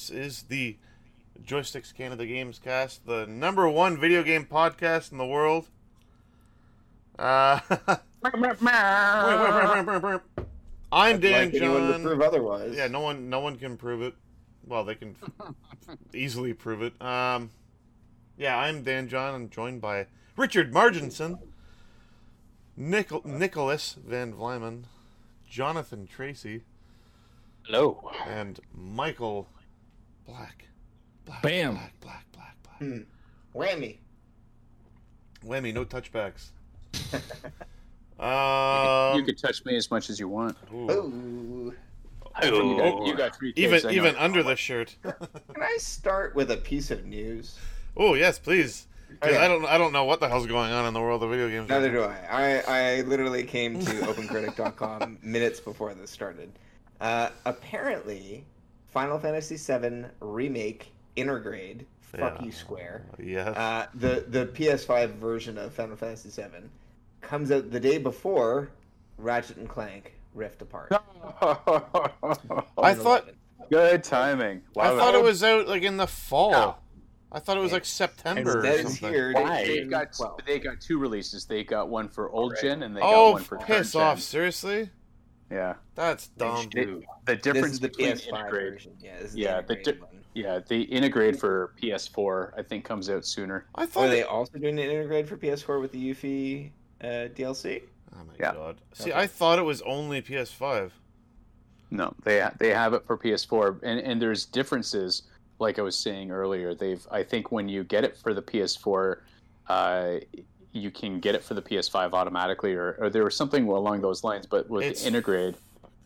This is the Joysticks Canada Games Cast, the number one video game podcast in the world. Uh, I'm Dan like anyone to John. prove otherwise. Yeah, no one, no one can prove it. Well, they can easily prove it. Um, yeah, I'm Dan John. I'm joined by Richard Marginson, Nicol- Nicholas Van Vlymen, Jonathan Tracy, Hello. and Michael Black. Black Bam. Black, black, black, black. Hmm. Whammy. Whammy, no touchbacks. You um, can touch me as much as you want. ooh. Ooh. You got, you got three kids. even even under the shirt. Can I start with a piece of news? oh yes, please. Okay. I don't I don't know what the hell's going on in the world of video games. Neither do I. I, I literally came to OpenCritic.com minutes before this started. Uh, apparently, Final Fantasy VII Remake Intergrade, fuck Yeah. you Square, Yes. uh, the, the PS5 version of Final Fantasy VII, comes out the day before Ratchet and Clank Rift Apart. I thought Good timing. I thought it was out like in the fall. No. I thought it was like September or something. here. Why? They've got 12th. they got two releases. They got one for old gen and they got Oh, one for Oh, piss current off! gen. Seriously? Yeah. That's dumb. It- the This difference is the between PS5 Intergrade, version. Yeah, this is Yeah, the the di- yeah, the Intergrade for PS4 I think comes out sooner. I thought Are thought. they It... also doing an Intergrade for PS4 with the Yuffie uh, DLC? Oh my Yeah. god! See, Okay. I thought it was only PS5. No, they they have it for PS4, and and there's differences. Like I was saying earlier, they've I think when you get it for the PS4, uh, you can get it for the PS5 automatically, or, or there was something along those lines. But with It's- Intergrade,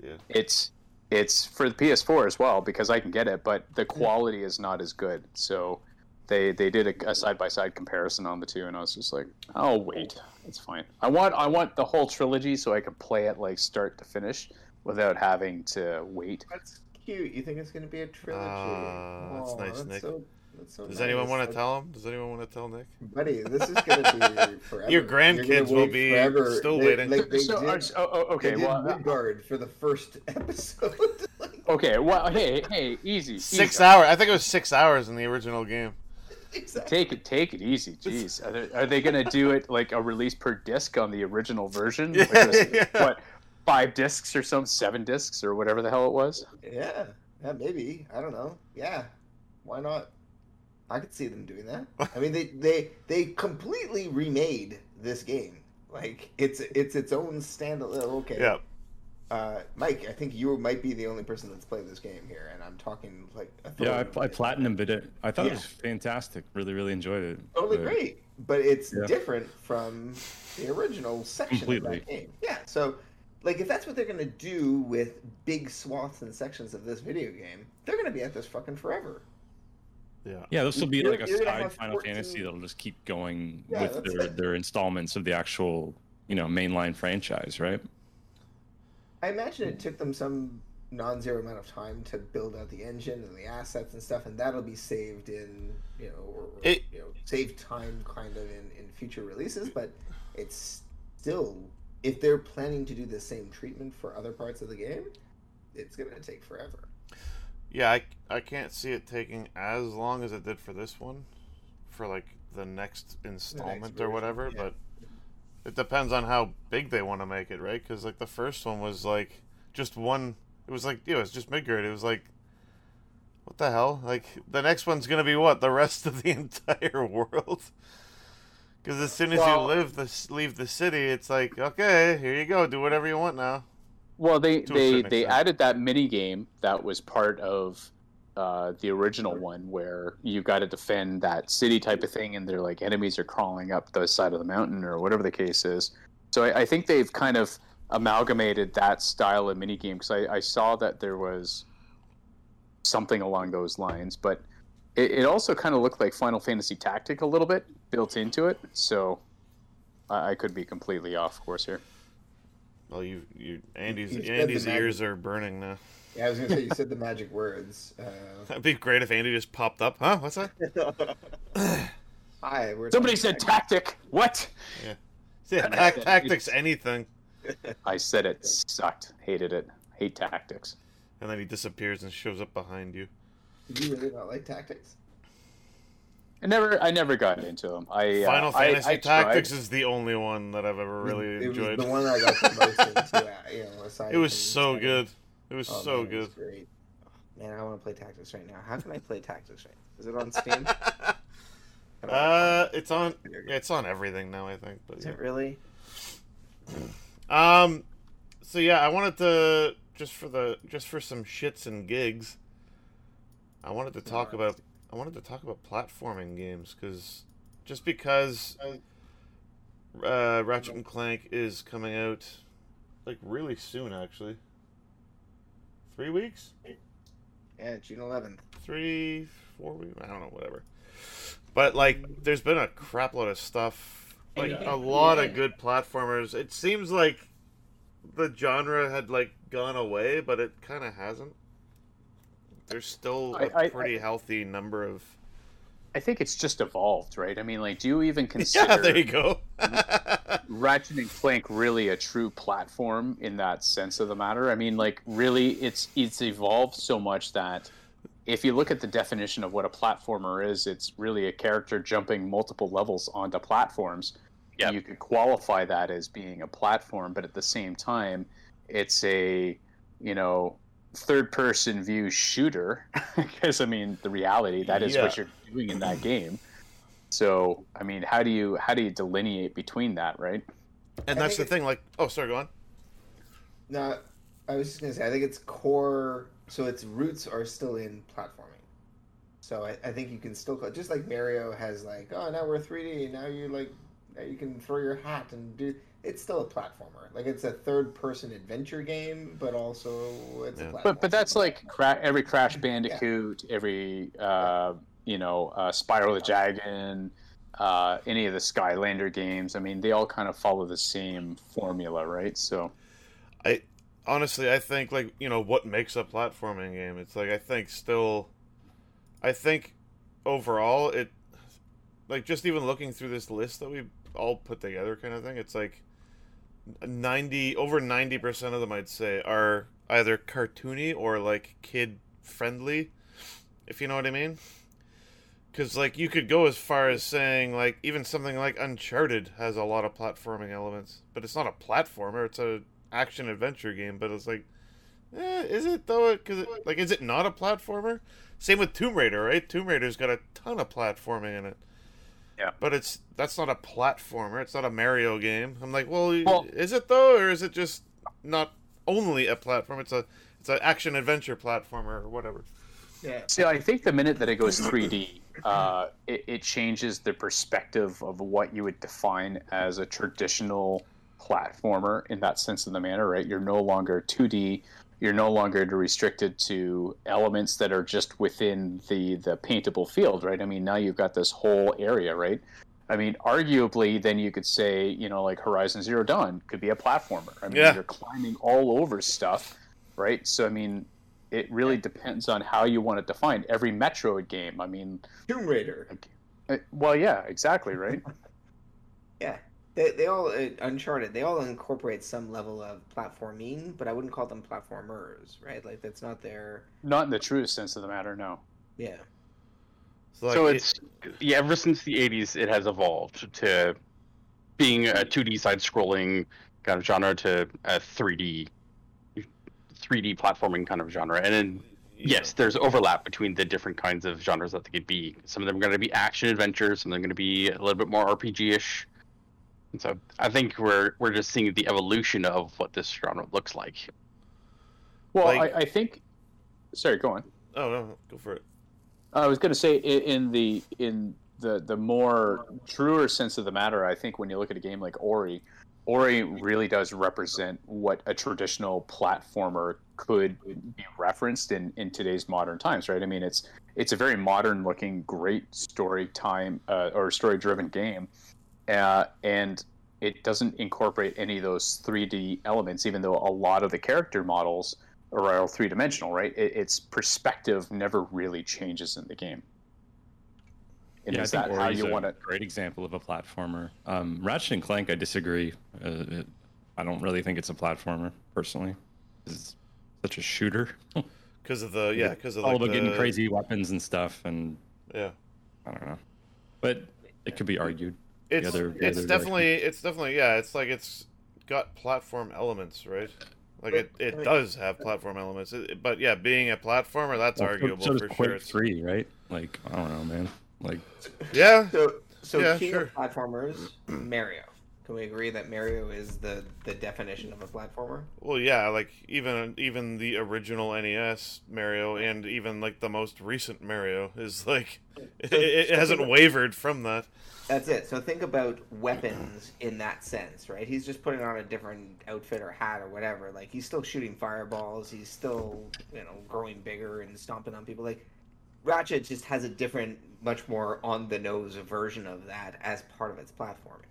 Yeah. it's it's for the PS4 as well because I can get it, but the quality is not as good. So they they did a side by side comparison on the two, and I was just like, oh wait, it's fine. I want I want the whole trilogy so I can play it like start to finish without having to wait. That's cute. You think it's going to be a trilogy? Ah, that's Aw, nice, Nick. So, that's so Does nice. anyone want to tell him? Does anyone want to tell Nick? Buddy, this is going to be forever. Your grandkids will be forever. still They- waiting. Like they so, did, uh, so- oh, oh, okay, they did well, uh, Midgard for the first episode. Like, okay, well, hey, hey, easy, Six easy. hours. I think it was six hours in the original game. exactly. Take it, take it easy. Jeez, are they, are they gonna do it like a release per disc on the original version? Yeah, it was, yeah. What, five discs or some, seven discs or whatever the hell it was? Yeah, yeah, maybe. I don't know. Yeah, why not? I could see them doing that. I mean, they they they completely remade this game. Like it's it's its own standalone. Okay. Yeah. Uh, Mike, I think you might be the only person that's played this game here, and I'm talking like. Yeah, I, I authoritatively. platinumed it. I thought Yeah. it was fantastic. Really, really enjoyed it. Totally But- great, but it's Yeah. different from the original section of Completely. that game. Yeah, so like if that's what they're gonna do with big swaths and sections of this video game, they're gonna be at this fucking forever. Yeah. Yeah, this will be You're- like a you're side Final 14 Fantasy that'll just keep going Yeah, with their, it. their installments of the actual, you know, mainline franchise, right? I imagine it took them some non-zero amount of time to build out the engine and the assets and stuff, and that'll be saved in you know, or, or, It- you know, save time kind of in, in future releases. But it's still, if they're planning to do the same treatment for other parts of the game, it's gonna take forever. Yeah, I, I can't see it taking as long as it did for this one, for like the next installment or version, whatever. yeah. But it depends on how big they want to make it, right? Because like the first one was like just one. It was like yeah, it was just Midgard. It was like what the hell? Like the next one's gonna be what? The rest of the entire world. Because as soon as Well- you live the leave the city, it's like okay, here you go, do whatever you want now. Well, they they they extent. added that mini game that was part of uh, the original one, where you've got to defend that city type of thing, and they're like enemies are crawling up the side of the mountain or whatever the case is. So I, I think they've kind of amalgamated that style of mini game because I, I saw that there was something along those lines, but it, it also kind of looked like Final Fantasy Tactic a little bit built into it. So I, I could be completely off course here. Well, you you Andy's You said Andy's magic- ears are burning now. Yeah, I was gonna say you said the magic words. Uh, That'd be great if Andy just popped up. Huh? What's that? Hi, we're Somebody said tactic. What? Yeah, tac- tactics, anything. I said it sucked. Hated it. Hate tactics. And then he disappears and shows up behind you. Did you really not like Tactics? I never, I never got into them. I uh, Final I- Fantasy I Tactics tried. is the only one that I've ever really it was, enjoyed. It was the one I got the most into. uh, You know, aside It was so Skyrim. good. It was Oh, so man, it was good. great. Man, I want to play Tactics right now. How can I play Tactics right now? Is it on Steam? How uh, it's on. it? There you go. Yeah, it's on everything now. I think. But Is yeah. it really? Um, so yeah, I wanted to just for the just for some shits and gigs. I wanted to talk Alright. about I wanted to talk about platforming games because just because uh, Ratchet and Clank is coming out like really soon, actually. Three weeks, Yeah, June 11th. three, four weeks. I don't know, whatever. But like, there's been a crap load of stuff. Like a lot of good platformers. It seems like the genre had like gone away, but it kind of hasn't. There's still a I- I- pretty healthy number of. I think it's just evolved, right? I mean, like, do you even consider Yeah, there you go. Ratchet and Clank really a true platform in that sense of the matter? I mean, like, really, it's it's evolved so much that if you look at the definition of what a platformer is, it's really a character jumping multiple levels onto platforms. Yep. You could qualify that as being a platform, but at the same time, it's a you know third person view shooter because I mean the reality that is what you're doing in that game. So I mean, how do you how do you delineate between that, right? and I that's the think thing. Like, oh, sorry, go on. No, I was just gonna say I think its core, so its roots are still in platforming. So I, I think you can still call just like Mario has like, oh now we're 3D, now you like, now you can throw your hat and do. It's still a platformer. Like it's a third-person adventure game, but also it's a platformer. But but that's like cra- every Crash Bandicoot, every uh, you know uh, Spyro the Dragon, uh, any of the Skylander games. I mean, they all kind of follow the same formula, right? So I honestly, I think like you know what makes a platforming game. It's like I think still, I think overall it, like just even looking through this list that we all put together, kind of thing. It's like ninety over ninety percent of them, I'd say, are either cartoony or like kid friendly, if you know what I mean. Because like you could go as far as saying like even something like Uncharted has a lot of platforming elements, but it's not a platformer. It's a action adventure game. But it's like, eh, is it though? It, like, is it not a platformer? Same with Tomb Raider, right? Tomb Raider's got a ton of platforming in it. Yeah. But it's that's not a platformer. It's not a Mario game. I'm like, well, Well- is it though, or is it just not only a platform? It's a it's an action adventure platformer or whatever. yeah, See, I think the minute that it goes 3D, uh, it, it changes the perspective of what you would define as a traditional platformer in that sense of the manner, right? You're no longer 2D. You're no longer restricted to elements that are just within the the paintable field, right? I mean, now you've got this whole area, right? I mean, arguably, then you could say, you know, like Horizon Zero Dawn could be a platformer. I mean, Yeah. you're climbing all over stuff, right? So, I mean, it really depends on how you want it defined. Every Metroid game, I mean, Tomb Raider. uh, well, yeah, exactly, right? Yeah, they they all uh, Uncharted. They all incorporate some level of platforming, but I wouldn't call them platformers, right? Like that's not their Not in the truest sense of the matter, no. yeah. So, like, so it- it's yeah. Ever since the '80s, it has evolved to being a 2D side-scrolling kind of genre to a 3D, 3D platforming kind of genre. And then yes, there's overlap between the different kinds of genres that they could be. Some of them are going to be action adventures. Some of them are going to be a little bit more RPG-ish. And so I think we're we're just seeing the evolution of what this genre looks like. Well, Like- I, I think. Sorry, go on. Oh no, go for it. I was going to say in the in the the more truer sense of the matter, I think when you look at a game like Ori, Ori really does represent what a traditional platformer could be referenced in in today's modern times, right? I mean, it's it's a very modern looking, great story time uh, or story driven game, uh, and it doesn't incorporate any of those 3D elements, even though a lot of the character models are all three dimensional, right? It, its perspective never really changes in the game. And yeah, I is think that how you a want to? great example of a platformer. Um, Ratchet and Clank, I disagree. Uh, it, I don't really think it's a platformer personally. It's such a shooter. because of the yeah because of all like about getting crazy weapons and stuff, and Yeah, I don't know, but it could be argued. It's other- the it's other definitely it's definitely yeah it's like it's got platform elements right. Like it, it does have platform elements, It- but yeah, being a platformer, that's Well, arguable so does for Quake sure. Three, right? Like I don't know, man. Like Yeah, So, so Yeah, king sure. of platformers, Mario. Can we agree that Mario is the the definition of a platformer? Well, yeah, like even even the original NES Mario and even like the most recent Mario is like it, it, hasn't wavered from that. That's it. So think about weapons in that sense, right? He's just putting on a different outfit or hat or whatever. Like he's still shooting fireballs. He's still, you know, growing bigger and stomping on people. Like Ratchet just has a different, much more on the nose version of that as part of its platforming.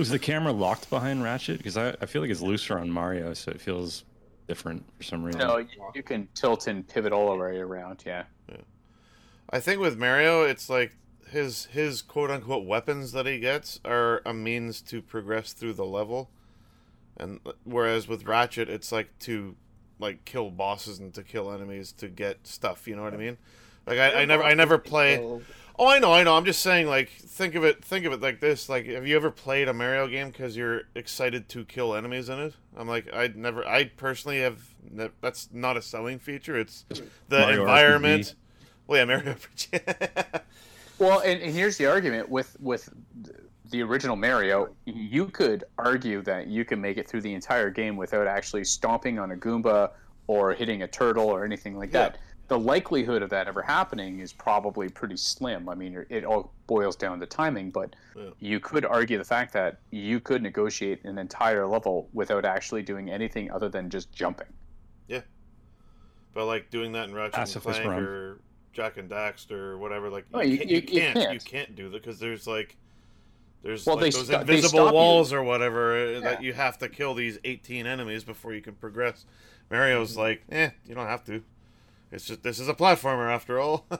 Was the camera locked behind Ratchet? Because I, I feel like it's looser on Mario, so it feels different for some reason. No, you, you can tilt and pivot all the way around. Yeah. I think with Mario, it's like his his quote unquote weapons that he gets are a means to progress through the level, and whereas with Ratchet, it's like to like kill bosses and to kill enemies to get stuff. You know what I mean? Like I, I never I never play. So, Oh, I know, I know. I'm just saying, like, think of it, think of it like this. Like, have you ever played a Mario game because you're excited to kill enemies in it? I'm like, I never, I personally have. Ne- that's not a selling feature. It's the Mario environment. RPG. Well, yeah, Mario RPG. Well, and, and here's the argument with with the original Mario. You could argue that you can make it through the entire game without actually stomping on a Goomba or hitting a turtle or anything like that. The likelihood of that ever happening is probably pretty slim. I mean, it all boils down to timing, but Yeah. you could argue the fact that you could negotiate an entire level without actually doing anything other than just jumping. Yeah, but like doing that in Ratchet and Pacifist Clank or Jak and Daxter or whatever, like you, Oh, you- can't, you- you, you can't, you can't. can't do that because there's like. There's Well, like they those sto- they invisible stop you. walls or whatever uh, that you have to kill these 18 enemies before you can progress. Mario's Mm-hmm. like, eh, you don't have to. It's just this is a platformer after all.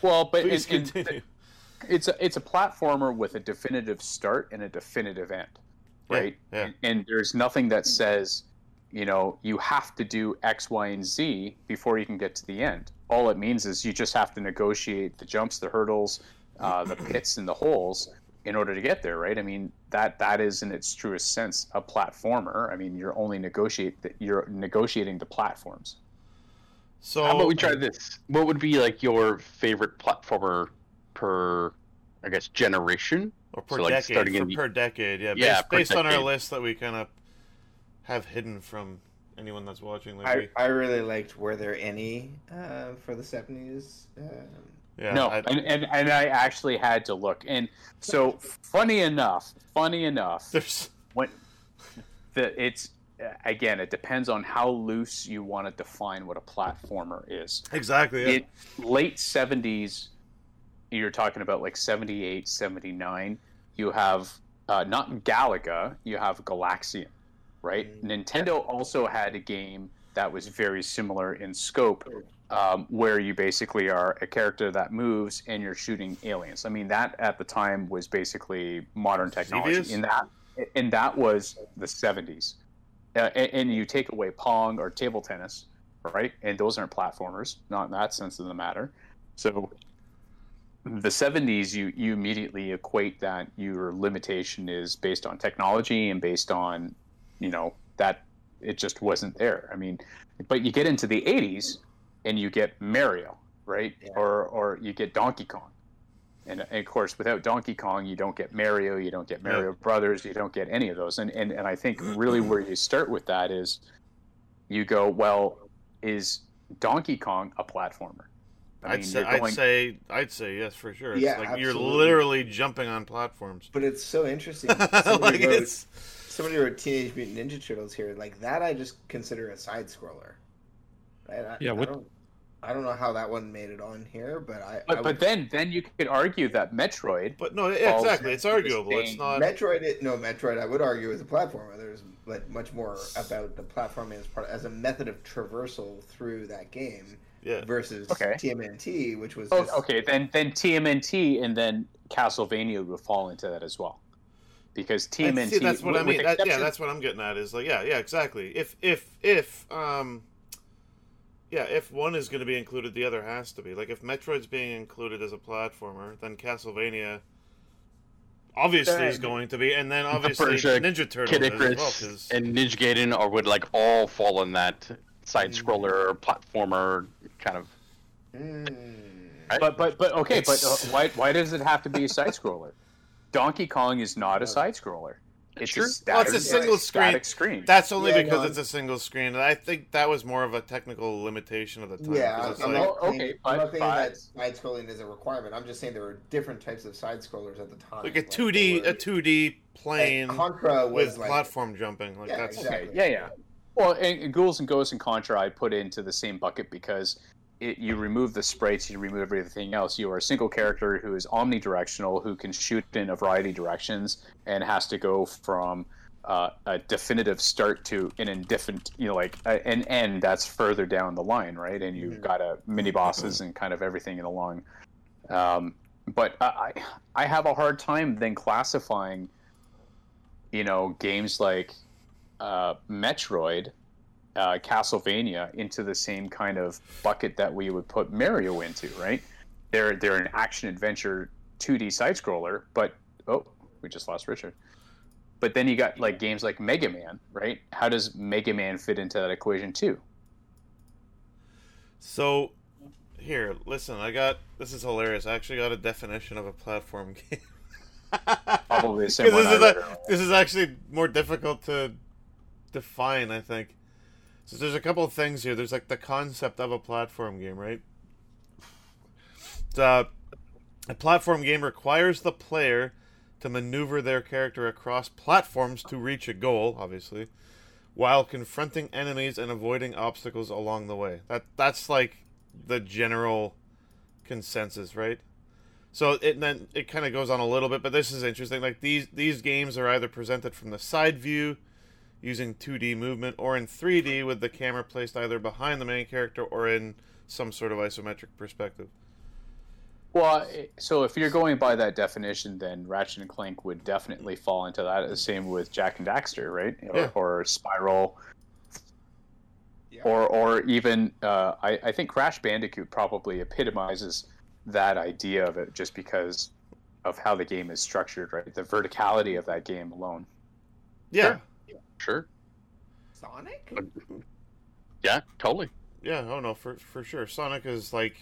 Well, but Please and- and continue. it's a it's a platformer with a definitive start and a definitive end, right? yeah. And, and there's nothing that says, you know, you have to do X, Y, and Z before you can get to the end. All it means is you just have to negotiate the jumps, the hurdles, uh, the pits, and the holes in order to get there, right? I mean that that is in its truest sense a platformer. I mean you're only negotiate you're negotiating the platforms. So How about we try this? What would be like your favorite platformer per, I guess, generation? or per so, like, decade, starting for in the- per decade, yeah, Yeah, based, per based on our list that we kind of have hidden from anyone that's watching. Like I, we, I really liked Were There Any uh, for the 70s. Um, yeah, no, I, and, and and I actually had to look. And so funny enough, funny enough, there's when the it's again, it depends on how loose you want to define what a platformer is. exactly yeah. Late 70s you're talking about like 78, 79, you have uh, not Galaga, you have Galaxian, right? Mm. Nintendo also had a game that was very similar in scope um, where you basically are a character that moves and you're shooting aliens. I mean, that at the time was basically modern technology. In that, and that was the 70s. Uh, and, and you take away Pong or table tennis, right? And those aren't platformers, not in that sense of the matter. So the 70s, you, you immediately equate that your limitation is based on technology and based on, you know, that it just wasn't there. I mean, but you get into the 80s and you get Mario, right? Yeah. Or, or you get Donkey Kong. And, and of course, without Donkey Kong, you don't get Mario, you don't get Mario Brothers, you don't get any of those. And, and, and I think really where you start with that is you go, well, is Donkey Kong a platformer? I I'd mean, say you're I'd say I'd say yes for sure. It's Yeah, like you're literally jumping on platforms. but it's so interesting. like Somebody, wrote, it's somebody wrote Teenage Mutant Ninja Turtles here. Like that, I just consider a side scroller. Right? I, Yeah, I what- don't, I don't know how that one made it on here, but I. I But, but then then you could argue that Metroid. but no, yeah, exactly. It's arguable. It's not. Metroid, it- no, Metroid. I would argue is a platformer. There's like much more about the platforming as part as a method of traversal through that game Yeah, versus Okay. TMNT, which was Oh, just, okay, then then TMNT and then Castlevania would fall into that as well, because And TMNT. see, that's what I mean. That, yeah, that's what I'm getting at. Is like, yeah, yeah, exactly. If if if um, yeah, if one is going to be included, the other has to be. Like if Metroid's being included as a platformer, then Castlevania obviously is going to be, and then obviously Persia, Ninja Turtles Kid as well. Icarus 'cause- and Ninja Gaiden are would like all fall in that side Mm. scroller platformer kind of. Mm. But but but okay, but uh, why why does it have to be a side scroller? Donkey Kong is not a side scroller. It's Sure. a Well, it's static, a single static screen. That's only Yeah, because no, it's a single screen. And I think that was more of a technical limitation of the time. Yeah, 'cause I'm like, not saying, okay, I'm not saying but- that side scrolling is a requirement. I'm just saying there were different types of side scrollers at the time. like a two D, there a two D plane like, Contra was with like platform jumping. Like Yeah, that's exactly. Okay, yeah, yeah. Well, and, and Ghouls and Ghosts and Contra, I put into the same bucket because it, you remove the sprites, you remove everything else. You are a single character who is omnidirectional, who can shoot in a variety of directions, and has to go from uh, a definitive start to an indifferent, you know, like a, an end that's further down the line, right? And you've Mhm. got a mini bosses and kind of everything along. Um, but I, I I have a hard time then classifying, you know, games like uh, Metroid, uh, Castlevania into the same kind of bucket that we would put Mario into, right? They're they're an action adventure 2D side scroller, but oh, we just lost Richard. But then you got like games like Mega Man, right? How does Mega Man fit into that equation too? So, here, listen. I got this is hilarious. I actually got a definition of a platform game. Probably the same one this is a- this is actually more difficult to define. I think. So there's a couple of things here. There's like the concept of a platform game, right? Uh, a platform game requires the player to maneuver their character across platforms to reach a goal, obviously, while confronting enemies and avoiding obstacles along the way. That that's like the general consensus, right? So it then it kind of goes on a little bit, but this is interesting. Like these these games are either presented from the side view using 2D movement or in 3D with the camera placed either behind the main character or in some sort of isometric perspective. Well, eh, so if you're going by that definition, then Ratchet and Clank would definitely fall into that. The same with Jak and Daxter, right? Or, Yeah. or Spyro, Yeah. or or even uh, I, I think Crash Bandicoot probably epitomizes that idea of it, just because of how the game is structured, right? The verticality of that game alone. Yeah. Sure. Sonic. Yeah, totally. Yeah, oh no, for for sure. Sonic is like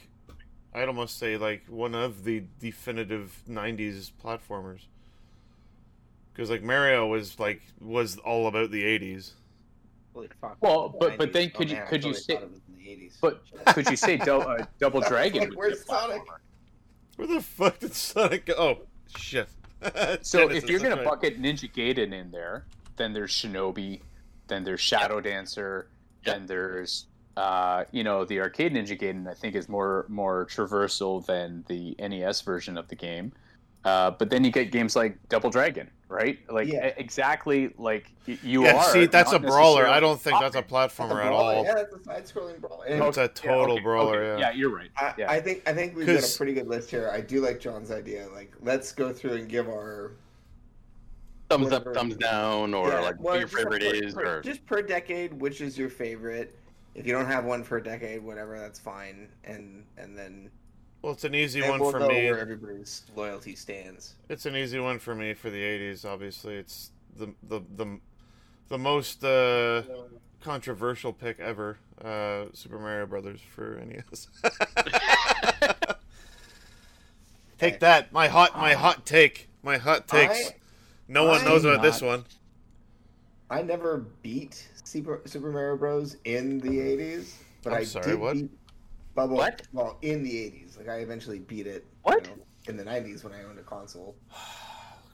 I'd almost say like one of the definitive '90s platformers. Because like Mario was like was all about the '80s. Holy fuck. Well, but- but then could Oh, you- man, I could you totally say- thought it was in the 80s. But could you say Dou- uh, Double Dragon? would be a Where's Sonic? Where the fuck did Sonic go? Oh shit. So Genesis, if you're gonna right. bucket Ninja Gaiden in there, then there's Shinobi, then there's Shadow Dancer, then there's uh, you know the arcade Ninja Gaiden. I think is more more traversal than the NES version of the game. Uh, but then you get games like Double Dragon, right? Like Yeah. exactly like you yeah, are. see, that's a brawler. I don't think that's a That's a platformer at all. Yeah, that's a side-scrolling brawler. And It's a total okay, brawler. okay. Yeah. you're right. I, Yeah. I think I think we've got a pretty good list here. I do like John's idea. Like, let's go through and give our Thumbs Whatever. up, thumbs down, or Yeah, like well, what your favorite per- is, per- or just per decade, which is your favorite? If you don't have one per decade, whatever, that's fine. And and then Well, it's an easy and one we'll for know me. where everybody's loyalty stands. It's an easy one for me for the '80s. Obviously, it's the the the, the most uh, controversial pick ever. Uh, Super Mario Brothers for NES. take that, my hot my hot take, my hot takes. I- no one I'm knows about this one. I never beat Super, Super Mario Bros. in the '80s, but I'm I sorry, did what? beat Bubble. What? Well, in the '80s, like I eventually beat it. What? you know, in the '90s when I owned a console.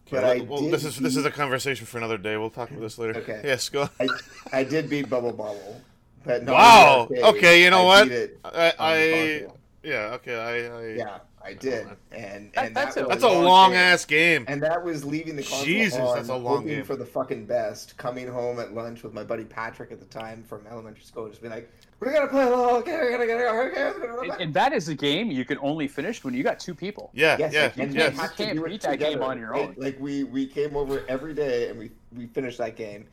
Okay, But well, I well, did this is this is a conversation for another day. We'll talk about this later. Okay. Yes, go. I, I did beat Bubble Bobble. But not Wow! arcade. Okay, you know I what? beat it I, on I console. yeah okay I, I Yeah, I oh, did, man. and That- that's that a- was That's a long long game. ass game. And that was leaving the console Jesus, on, that's a long hoping game. for the fucking best. Coming home at lunch with my buddy Patrick at the time from elementary school, just being like, "We're gonna play. Oh, okay, we're gonna get it. Okay, And, and that is a game you can only finish when you got two people. Yeah, Yes, yeah, and yes. we had to You can't beat that game on your right? own. Like we we came over every day and we we finished that game,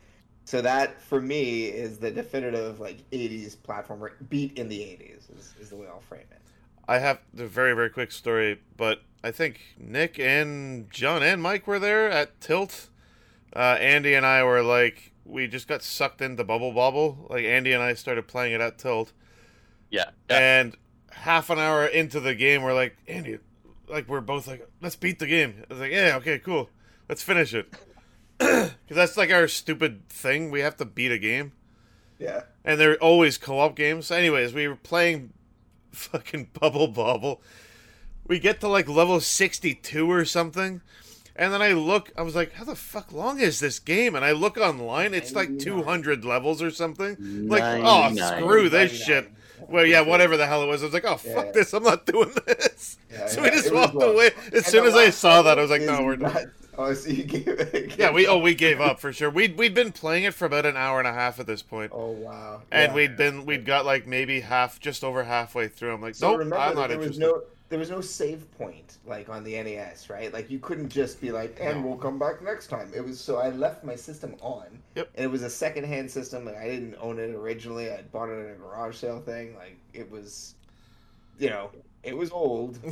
So that for me is the definitive like '80s platformer beat in the '80s is, is the way I'll frame it. I have the very very quick story, but I think Nick and John and Mike were there at Tilt. Uh, Andy and I were like, we just got sucked into Bubble Bobble. Like Andy and I started playing it at Tilt, Yeah. yeah. and half an hour into the game, we're like, Andy, like we're both like, let's beat the game. I was like, yeah, okay, cool, let's finish it, because that's like our stupid thing. We have to beat a game. Yeah. and they're always co-op games. Anyways, we were playing fucking Bubble Bobble. We get to like level 62 or something. And then I look, I was like, how the fuck long is this game? And I look online, it's like 200 levels or something. Like, oh, screw this shit. Well, yeah, whatever the hell it was. I was like, oh, fuck Yeah. this. I'm not doing this. Yeah, so yeah, we just walked away. As And soon as I saw that, I was like, no, we're done. Oh, so you gave it. Yeah, we oh we gave up for sure. We'd we'd been playing it for about an hour and a half at this point. Oh wow. And Yeah. we'd been we'd got like maybe half just over halfway through. I'm like, So nope, remember I'm not there was no there was no save point like on the NES, right? Like you couldn't just be like, and No. we'll come back next time. It was so I left my system on. Yep. And it was a secondhand system, and I didn't own it originally. I bought it at a garage sale thing. Like it was, you know, it was old.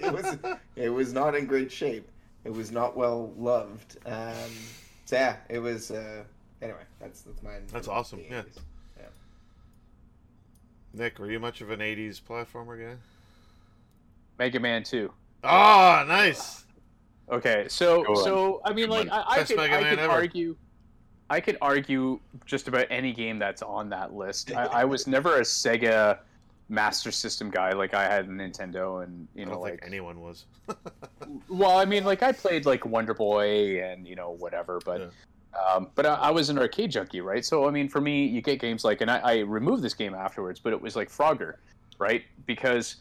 It was it was not in great shape. It was not well loved. Um, so yeah, it was. Uh, anyway, that's that's mine. That's awesome, the yeah. Nick, were you much of an '80s platformer guy? Mega Man 2. Oh, nice. Okay, so Go so I mean, like. I, I could Mega I Man could ever. argue, I could argue just about any game that's on that list. I, I was never a Sega Master System guy. Like I had a Nintendo, and you know, like anyone was. well, I mean, like I played like Wonder Boy and you know whatever, but um, but I, I was an arcade junkie, right? So I mean, for me, you get games like, and I, I removed this game afterwards, but it was like Frogger, right? Because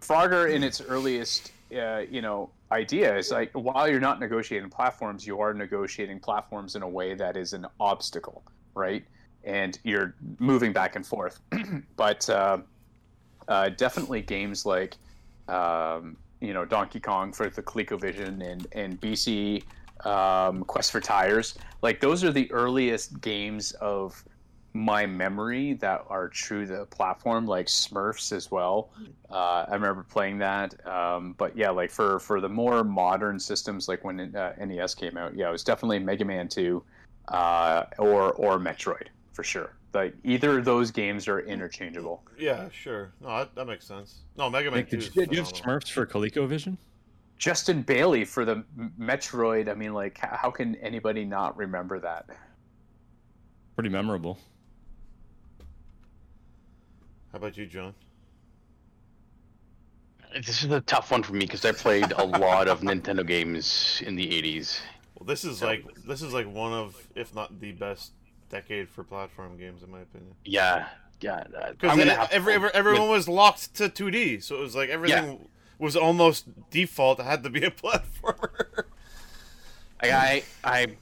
Frogger in its earliest, uh, you know, idea is like while you're not negotiating platforms, you are negotiating platforms in a way that is an obstacle, right? And you're moving back and forth. but uh, uh, definitely games like um, you know Donkey Kong for the ColecoVision and and BC um, Quest for Tires. Like those are the earliest games of my memory that are true to the platform, like Smurfs as well. Uh, I remember playing that. Um, but yeah, like for for the more modern systems, like when uh, NES came out, yeah, it was definitely Mega Man Two uh, or or Metroid for sure. Like either of those games are interchangeable. Yeah, sure. No, that, that makes sense. No, Mega Man Nick, 2 did you, did you have. Smurfs for ColecoVision? Justin Bailey for the Metroid. I mean, like, how can anybody not remember that? Pretty memorable. How about you, John? This is a tough one for me because I played a lot of Nintendo games in the 80s. Well, this is like this is like one of, if not the best decade for platform games, in my opinion. Yeah, yeah. uh, Because gonna have to every, every, everyone was locked to 2D, so it was like everything was almost default. It had to be a platformer. I I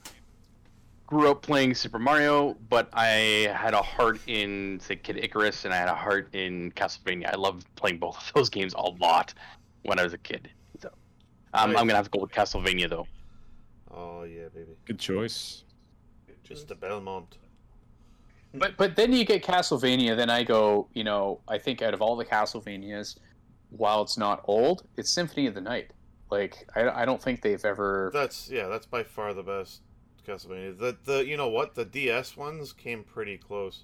grew up playing Super Mario, but I had a heart in say Kid Icarus, and I had a heart in Castlevania. I loved playing both of those games a lot when I was a kid. So um, Nice. I'm gonna have to go with Castlevania though. oh yeah, baby. Good choice. Just the Belmont. But but then you get Castlevania. Then I go, you know, I think out of all the Castlevanias, while it's not old, it's Symphony of the Night. Like I, I don't think they've ever. That's yeah, that's by far the best Castlevania. The the you know what the DS ones came pretty close.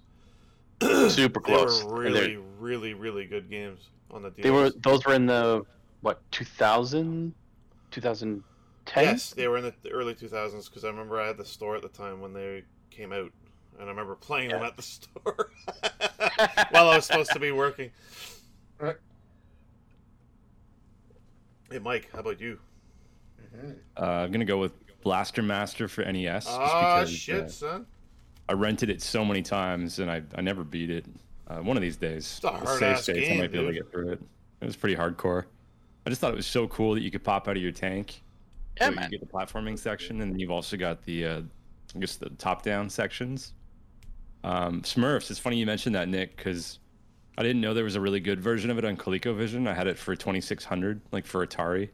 Super close. they're- really really really good games on the DS. They were those were in the what 2000, 2010. Yes, they were in the the early 2000s because I remember I had the store at the time when they came out, and I remember playing them at the store while I was supposed to be working. Right. Hey, Mike, how about you? Mhm. Uh, I'm gonna go with Blaster Master for NES. just Ah, because, shit, uh, son. I rented it so many times and I, I never beat it. Uh, one of these days, a with hard-ass game, I might be able to get through it. It was pretty hardcore. I just thought it was so cool that you could pop out of your tank. Yeah, so man. You get the platforming section, and then you've also got the, uh, I guess the top-down sections. Um, Smurfs. It's funny you mentioned that, Nick, because I didn't know there was a really good version of it on ColecoVision. I had it for 2600, like for Atari.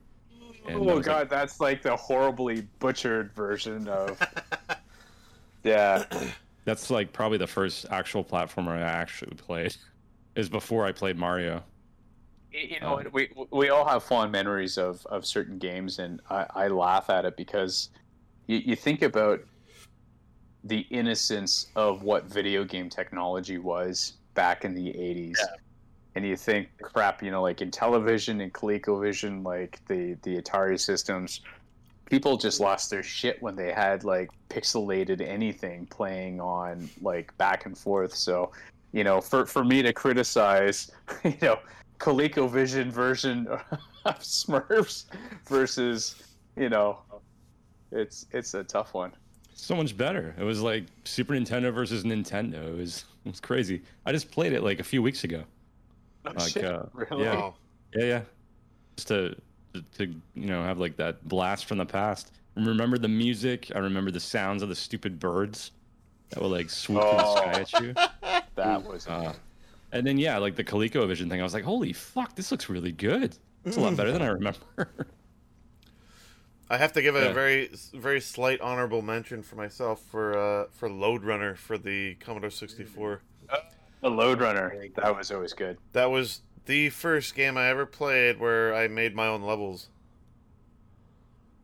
And oh god, like, that's like the horribly butchered version of. Yeah. That's like probably the first actual platformer I actually played. Is before I played Mario. you know, we we all have fond memories of, of certain games, and I, I laugh at it because you, you think about the innocence of what video game technology was back in the 80s. And you think, crap, you know, like in television and ColecoVision, like the, the Atari systems, people just lost their shit when they had like pixelated anything playing on like back and forth. So, you know, for, for me to criticize, you know, ColecoVision version of Smurfs versus, you know, it's it's a tough one. So much better. It was like Super Nintendo versus Nintendo. It was it was crazy. I just played it like a few weeks ago. Like, shit, uh, really? yeah. Yeah, yeah. Just to, to to you know have like that blast from the past. Remember the music. I remember the sounds of the stupid birds that would like swoop through the sky at you. That was Uh, and then yeah, like the ColecoVision thing. I was like, holy fuck, this looks really good. It's a lot better than I remember. I have to give a very very slight honorable mention for myself for uh, for Lode Runner for the Commodore 64. the Lode Runner. That was always good. That was the first game I ever played where I made my own levels.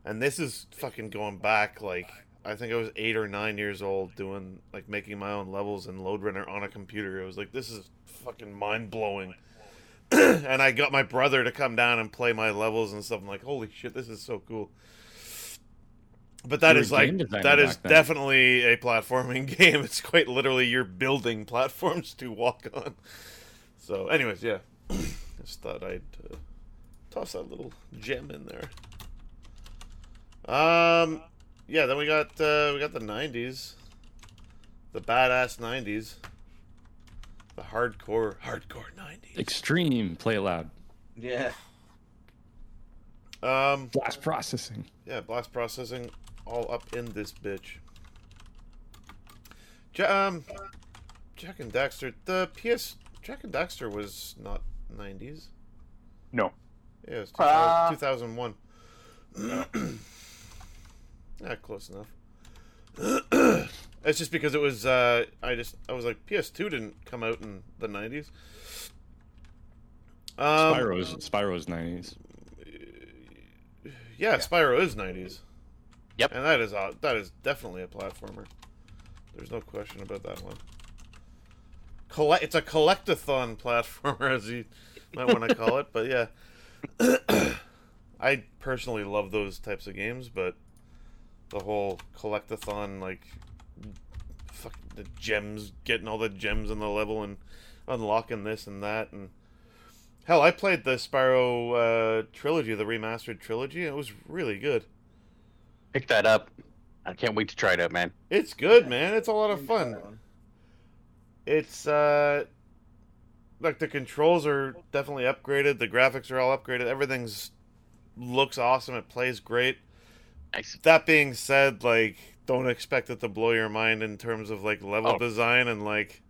And this is fucking going back like I think I was 8 or 9 years old doing like making my own levels in Lode Runner on a computer. I was like this is fucking mind-blowing. and I got my brother to come down and play my levels and stuff. I'm like, "Holy shit, this is so cool." But that You're is like that is then. definitely a platforming game. It's quite literally you're building platforms to walk on. So, anyways, yeah, just thought I'd uh, toss that little gem in there. Um, yeah. Then we got uh, we got the '90s, the badass '90s, the hardcore hardcore '90s. Extreme, play loud. Yeah. Um, Blast processing. yeah, blast processing all up in this bitch. Ja- um, Jak and Daxter. The PS Jak and Daxter was not '90s. No. Yeah, it was Ah. 2000, 2001. yeah, close enough. It's just because it was. Uh, I just I was like PS2 didn't come out in the 90s. Um, Spyro's Spyro's nineties. Yeah, Spyro is nineties. Yep. and that is uh, that is definitely a platformer. There's no question about that one. Collect, it's a collectathon platformer, as you might want to call it. But yeah, I personally love those types of games, but the whole collectathon, like, fuck the gems, getting all the gems in the level and unlocking this and that, and hell, I played the Spyro uh, trilogy, the remastered trilogy. It was really good. Pick that up. I can't wait to try it out, man. It's good, man. It's a lot of fun. It's uh like the controls are definitely upgraded, the graphics are all upgraded, everything's looks awesome, it plays great. Nice. That being said, like don't expect it to blow your mind in terms of like level Oh. design and like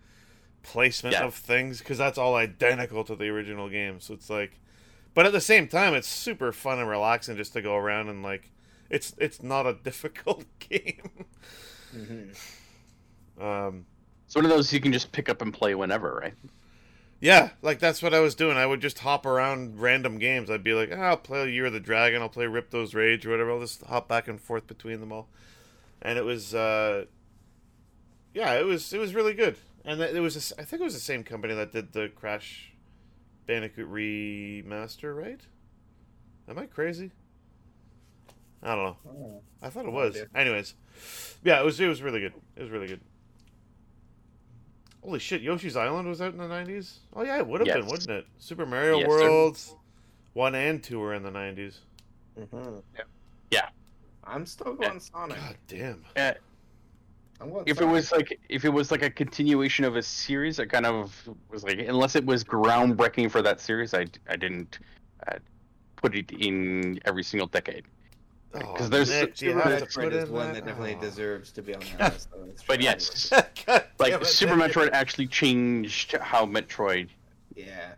placement Yeah. of things cuz that's all identical to the original game. So it's like but at the same time it's super fun and relaxing just to go around and like it's it's not a difficult game. hmm Um It's one of those you can just pick up and play whenever, right? Yeah, like that's what I was doing. I would just hop around random games. I'd be like, "Ah, I'll play Year of the Dragon, I'll play Ripto's Rage or whatever. I'll just hop back and forth between them all. And it was, uh, yeah, it was it was really good. And it was, a I think it was the same company that did the Crash Bandicoot remaster, right? Am I crazy? I don't know. Oh. I thought it was. Anyways, yeah, it was. It was really good. It was really good. Holy shit! Yoshi's Island was out in the nineties. Oh yeah, it would have been, wouldn't it? Super Mario Yes, sir. One and two were in the nineties. hmm Yeah. I'm still going Sonic. God damn. I'm if it was like if it was like a continuation of a series, I kind of was like, unless it was groundbreaking for that series, I, I didn't uh, put it in every single decade. Oh, 'Cause there's- Nick, Super Metroid is one that? that definitely Oh. deserves to be on that list. though, But yes, like it, Super Nick. Metroid actually changed how Metroid, Yeah.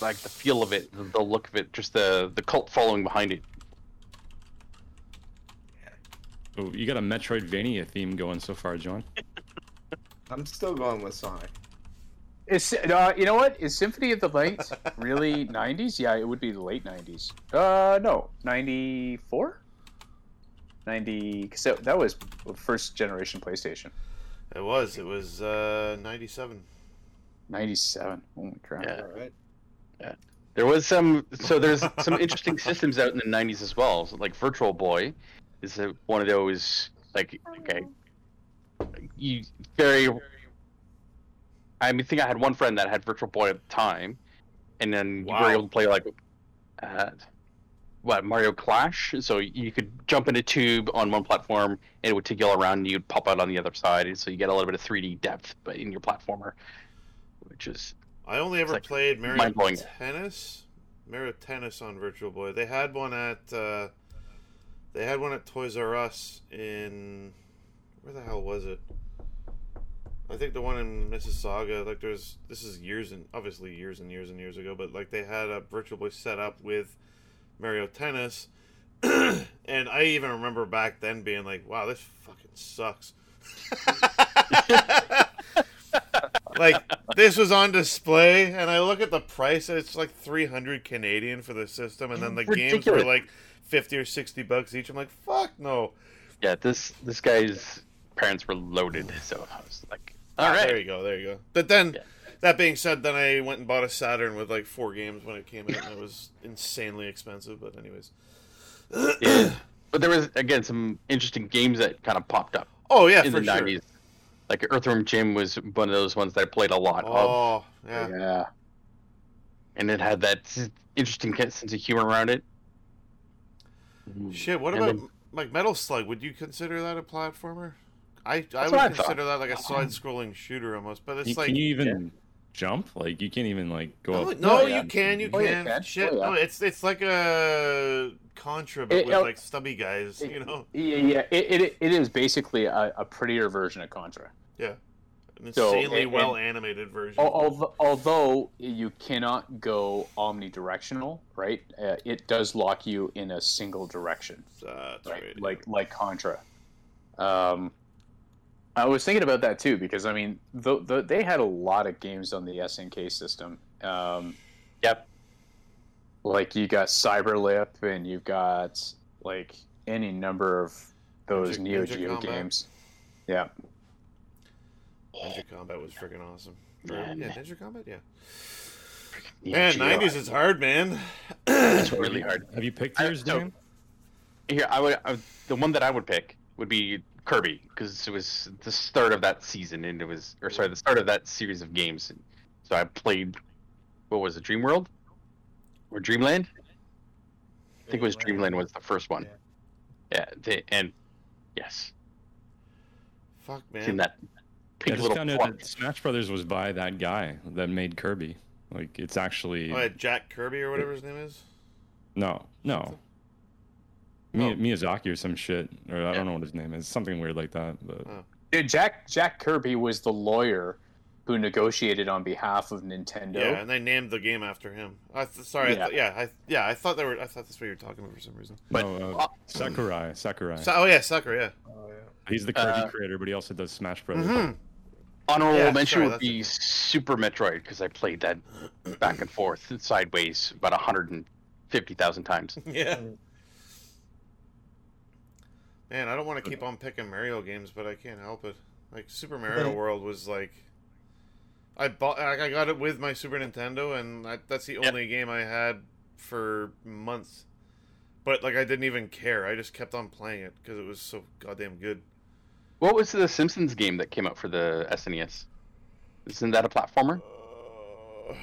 like the feel of it, the, the look of it, just the the cult following behind it. Oh, you got a Metroidvania theme going so far, John. I'm still going with Sonic. Is uh, you know what? Is Symphony of the Night really '90s? Yeah, it would be the late '90s. Uh, no, '94, '90. Because that, that was first generation PlayStation. It was. It was uh, 97. '97. Oh my crap! Yeah. All right. There was some, so there's some interesting systems out in the '90s as well. So, like Virtual Boy is a, one of those like okay, you very. I mean, I think I had one friend that had Virtual Boy at the time, and then you were able to play like, uh, what Mario Clash. So you could jump in a tube on one platform, and it would take you all around, and you'd pop out on the other side, and so you get a little bit of 3D depth, but in your platformer, which is I only ever like played Mario. Tennis. Mario Tennis on Virtual Boy. They had one at uh, they had one at Toys R Us in where the hell was it? I think the one in Mississauga. Like there's this is years and obviously years and years and years ago, but like they had a Virtual Boy set up with Mario Tennis. and I even remember back then being like, "Wow, this fucking sucks." like this was on display and i look at the price and it's like 300 canadian for the system and then the games were like 50 or 60 bucks each i'm like fuck no Yeah, this this guy's parents were loaded, so I was like, all Ah, right. there you go there you go but then Yeah. that being said then i went and bought a saturn with like four games when it came out and it was insanely expensive but anyways Yeah. But there was again some interesting games that kind of popped up oh yeah in for the sure '90s. Like Earthworm Jim was one of those ones that I played a lot of, oh yeah Yeah. and it had that interesting sense of humor around it. shit what And about then- like metal slug would you consider that a platformer i i would what I thought. consider that like a side-scrolling shooter almost but it's You- like can you even jump? Like you can't even like go. No, up. no, Oh, yeah. you can, you Oh, you can. can. Shit, Oh, yeah. no, it's it's like a Contra, but It- with it- like stubby guys, you know. Yeah, yeah. It, it, it is basically a, a prettier version of Contra. An insanely and- well animated version. Although, although you cannot go omnidirectional, right? Uh, it does lock you in a single direction, That's right? right. Like like Contra. Um, I was thinking about that too because I mean, the, the, they had a lot of games on the SNK system. Um, Yep. like you got Cyberlip, and you've got like any number of those Ninja- Neo Ninja Geo Combat. games. Yeah. Ninja Combat was freaking awesome. Or- Yeah. yeah, Ninja Combat, yeah. Yeah, Man, gee, nineties is hard, man. It's really hard. Have you picked yours, so- Dan? Here, I would I, the one that I would pick would be Kirby because it was the start of that season and it was or sorry the start of that series of games. So I played what was it Dream World or Dreamland? I think it was Dreamland was the first one. Yeah, they, and yes, Fuck, seen man. that I just little found out that Smash Brothers was by that guy that made Kirby. Like it's actually Oh, Jack Kirby or whatever his name is. no, no. Mi- Oh. Miyazaki or some shit, or I Yeah. don't know what his name is. Something weird like that. But Oh. Dude, Jack Jack Kirby was the lawyer who negotiated on behalf of Nintendo. Yeah, and they named the game after him. I th- sorry, Yeah. I th- yeah, I yeah, I thought they were. I thought that's what you were talking about for some reason. But- no, uh, Sakurai, Sakurai. So, oh yeah, Sakurai. yeah. Oh, yeah. He's the Kirby Uh, creator, but he also does Smash Brothers. hmm Honorable Yeah, mention sorry, would be it. Super Metroid because I played that back and forth and sideways about hundred and fifty thousand times. Yeah. Man, I don't want to keep on picking Mario games, but I can't help it. Like Super Mario World was like, I bought, I got it with my Super Nintendo, and I, that's the Yep. only game I had for months. But like, I didn't even care. I just kept on playing it because it was so goddamn good. What was the Simpsons game that came out for the SNES? Isn't that a platformer? Uh,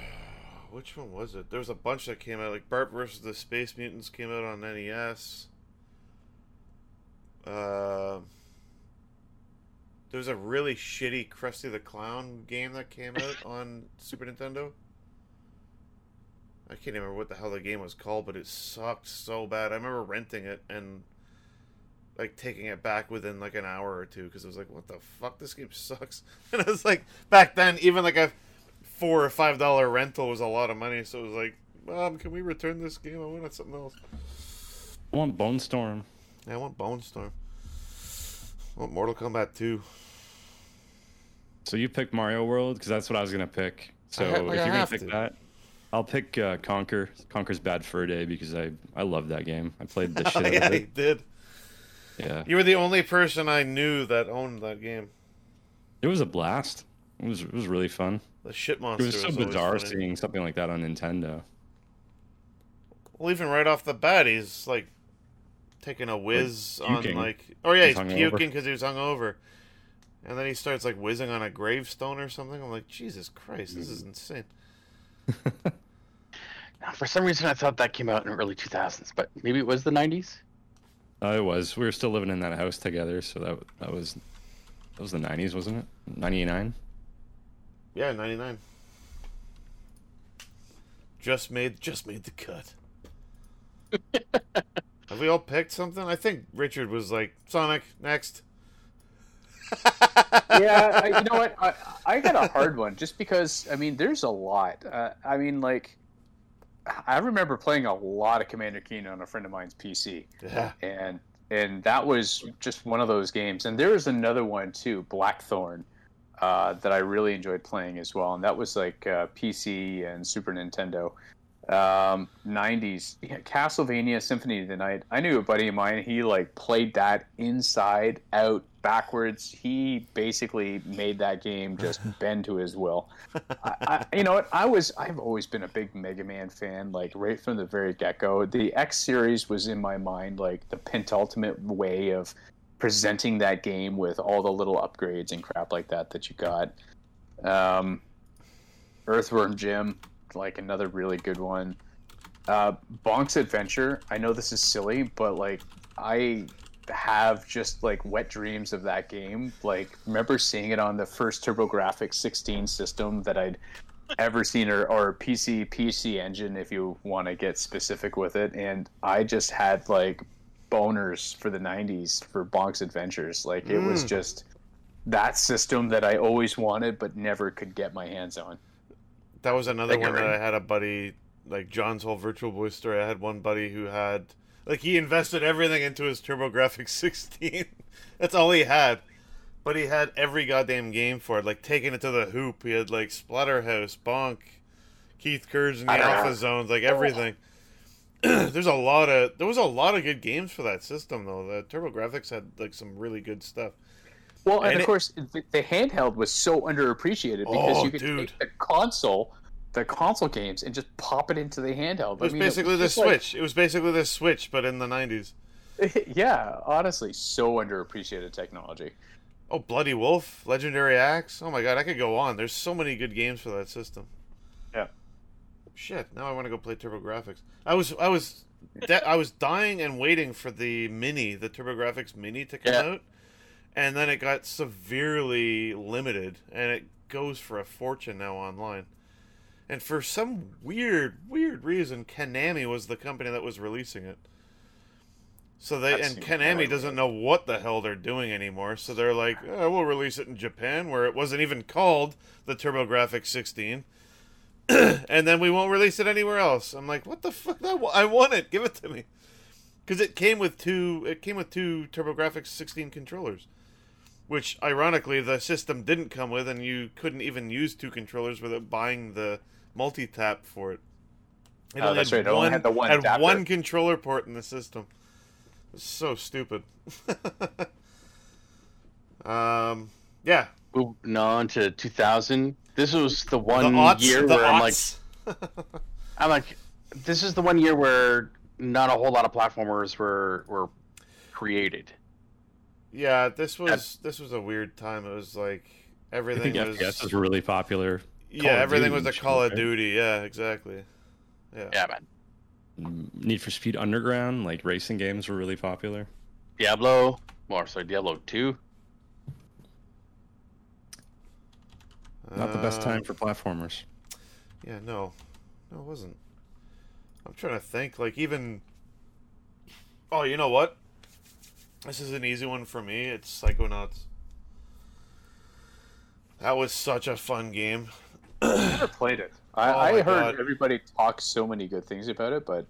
which one was it? There was a bunch that came out. Like Bart versus the Space Mutants came out on NES. Uh, there was a really shitty Krusty the Clown game that came out on Super Nintendo. I can't remember what the hell the game was called, but it sucked so bad. I remember renting it and like taking it back within like an hour or two because it was like, what the fuck, this game sucks. And it was like back then, even like a four or five dollar rental was a lot of money. So it was like, Mom, can we return this game? I want something else. I want Bonestorm. I want Bonestorm. I want Mortal Kombat 2. So you pick Mario World because that's what I was gonna pick. So ha- like, if you're gonna pick to. that, I'll pick uh, Conker. Conker's Bad Fur Day because I I love that game. I played the Oh, shit out yeah, of he it. did. Yeah, You were the only person I knew that owned that game. it was a blast. It was it was really fun. The shit monster. It was so always bizarre seeing something like that on Nintendo. Well, even right off the bat, he's like taking a whiz on like. Oh yeah, he's He's puking because he was hungover, and then he starts like whizzing on a gravestone or something. I'm like, Jesus Christ, this is Mm. insane. Now, for some reason, I thought that came out in the early 2000s, but maybe it was the 90s. Uh, it was. We were still living in that house together, so that that was that was the '90s, wasn't it? '99. Yeah, 99. Just made just made the cut. Have we all picked something? I think Richard was like Sonic next. yeah, I, you know what? I, I got a hard one just because I mean, there's a lot. Uh, I mean, like, I remember playing a lot of Commander Keen on a friend of mine's PC, Yeah. and and that was just one of those games. And there was another one too, Blackthorne, uh, that I really enjoyed playing as well, and that was like uh, PC and Super Nintendo. Um, 90s yeah, Castlevania Symphony of the Night. I knew a buddy of mine. He like played that inside out backwards. He basically made that game just bend to his will. I, I, you know what? I was I've always been a big Mega Man fan, like right from the very get go. The X series was in my mind like the penultimate way of presenting that game with all the little upgrades and crap like that that you got. Um, Earthworm Jim, like another really good one. Uh, Bonk's Adventure. I know this is silly, but like I have just like wet dreams of that game. Like remember seeing it on the first TurboGrafx 16 system that I'd ever seen, or, or PC PC Engine if you want to get specific with it. And I just had like boners for the 90s for Bonk's Adventures. Like it was Mm. just that system that I always wanted but never could get my hands on. That was another one that. I had a buddy like John's whole Virtual Boy story. I had one buddy who had like he invested everything into his TurboGrafx 16. That's all he had. But he had every goddamn game for it, like taking it to the hoop. He had like Splatterhouse, Bonk, Keith Courage and the I know. Alpha Zones, like everything. There's a lot of there was a lot of good games for that system though. The TurboGrafx had like some really good stuff. Well, and, And of it- course, the, the handheld was so underappreciated because Oh, you could dude. take the console, the console games, and just pop it into the handheld. It was basically the Switch. It was basically the Switch, but in the '90s. yeah, honestly, so underappreciated technology. Oh, Bloody Wolf, Legendary Axe. Oh my god, I could go on. There's so many good games for that system. Yeah. Shit, now I want to go play TurboGrafx. I was I was de- I was dying and waiting for the mini, the TurboGrafx mini to come Yeah. out. And then it got severely limited and it goes for a fortune now online. And for some weird weird reason, Konami was the company that was releasing it. So they and Konami doesn't know what the hell they're doing anymore. So they're like, oh, we'll release it in Japan, where it wasn't even called the TurboGrafx 16, and then we won't release it anywhere else. I'm like, what the fuck? I I want it. Give it to me, because it came with two. It came with two TurboGrafx 16 controllers, which ironically the system didn't come with, and you couldn't even use two controllers without buying the multi-tap for it. It Oh, only that's had right, it only had the one had one controller port in the system. It's so stupid. um, yeah. Moving on to 2000. This was the The one aughts, year where I'm like. I'm like, this is the one year where not a whole lot of platformers were were created. Yeah, this was this was a weird time. It was like everything I everything think was FPS was really popular. Call yeah, of everything Duty was a and shit, Call of? Duty. Yeah, exactly. Yeah. Yeah, man. Mm, Need for Speed Underground, like racing games, were really popular. Diablo, or sorry, Diablo 2. Not the best Uh, time for platformers. Yeah, no, no, it wasn't. I'm trying to think. Like even. Oh, you know what? This is an easy one for me. It's Psychonauts. That was such a fun game. I never played it. I, Oh I heard God. everybody talk so many good things about it, but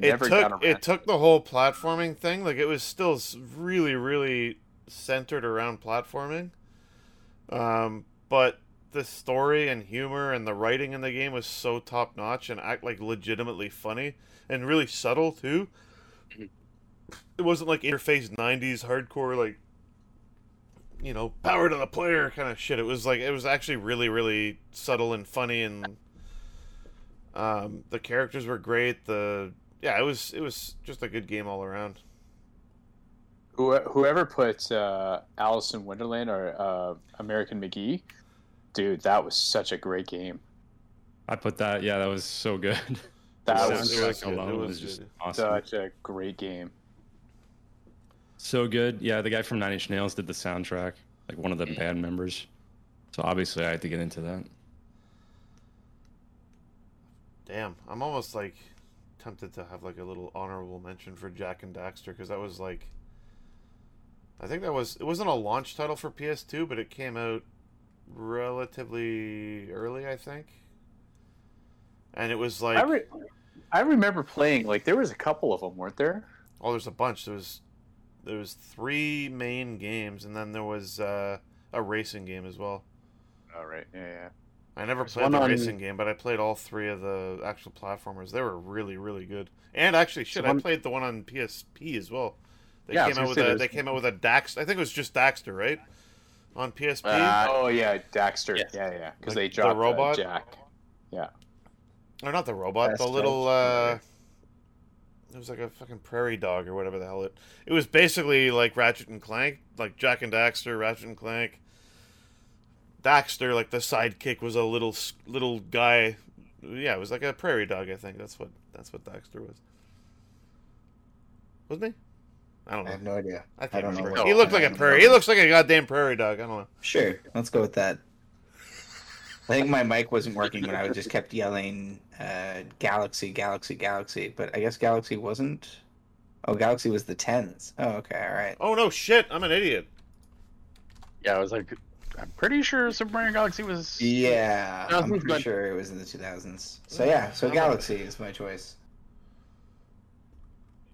It never got took around. it took the whole platforming thing. Like it was still really, really centered around platforming. Um, but the story and humor and the writing in the game was so top notch and act like legitimately funny and really subtle too. It wasn't like interface '90s hardcore like you know power to the player kind of shit. It was like it was actually really really subtle and funny and um, the characters were great. The yeah, it was it was just a good game all around. Who- Whoever put uh, Alice in Wonderland or uh, American McGee, dude, that was such a great game. I put that. Yeah, that was so good. That The was it was soundtrack good, it alone was was just awesome. such a great game. So good. Yeah, the guy from Nine Inch Nails did the soundtrack, like one of the band members. So obviously, I had to get into that. Damn, I'm almost like tempted to have like a little honorable mention for Jak and Daxter because that was like, I think that was it wasn't a launch title for PS2, but it came out relatively early, I think. And it was like, I, re- I remember playing like there was a couple of them, weren't there? oh, there's a bunch. There was there was three main games, and then there was uh, a racing game as well. All right, yeah, yeah. I never There's played the on- racing game, but I played all three of the actual platformers. They were really, really good. And actually, shit, I one- played the one on PSP as well. They Yeah, I came out with a there's- they came out with a Dax. I think it was just Daxter, right? On PSP. Uh, oh yeah, Daxter. Yes. Yeah, yeah. Because Like they the dropped robot? Uh, Jak. Yeah. Or not the robot, That's the little. uh It was like a fucking prairie dog or whatever the hell it. It was basically like Ratchet and Clank, like Jak and Daxter, Ratchet and Clank. Daxter, like the sidekick, was a little little guy. Yeah, it was like a prairie dog. I think that's what that's what Daxter was. Wasn't he? I don't I have no idea. I I don't know. remember. He looked like a prairie. He looks like a goddamn prairie dog. I don't know. Sure, let's go with that. I think my mic wasn't working when I just kept yelling uh, "Galaxy, Galaxy, Galaxy," but I guess Galaxy wasn't. Oh, Galaxy was the tens. Oh, okay, all right. Oh no, shit! I'm an idiot. Yeah, I was like, I'm pretty sure Super Mario Galaxy was. Yeah, I'm pretty but- sure it was in the 2000s. So yeah, so I'm a- Galaxy is my choice.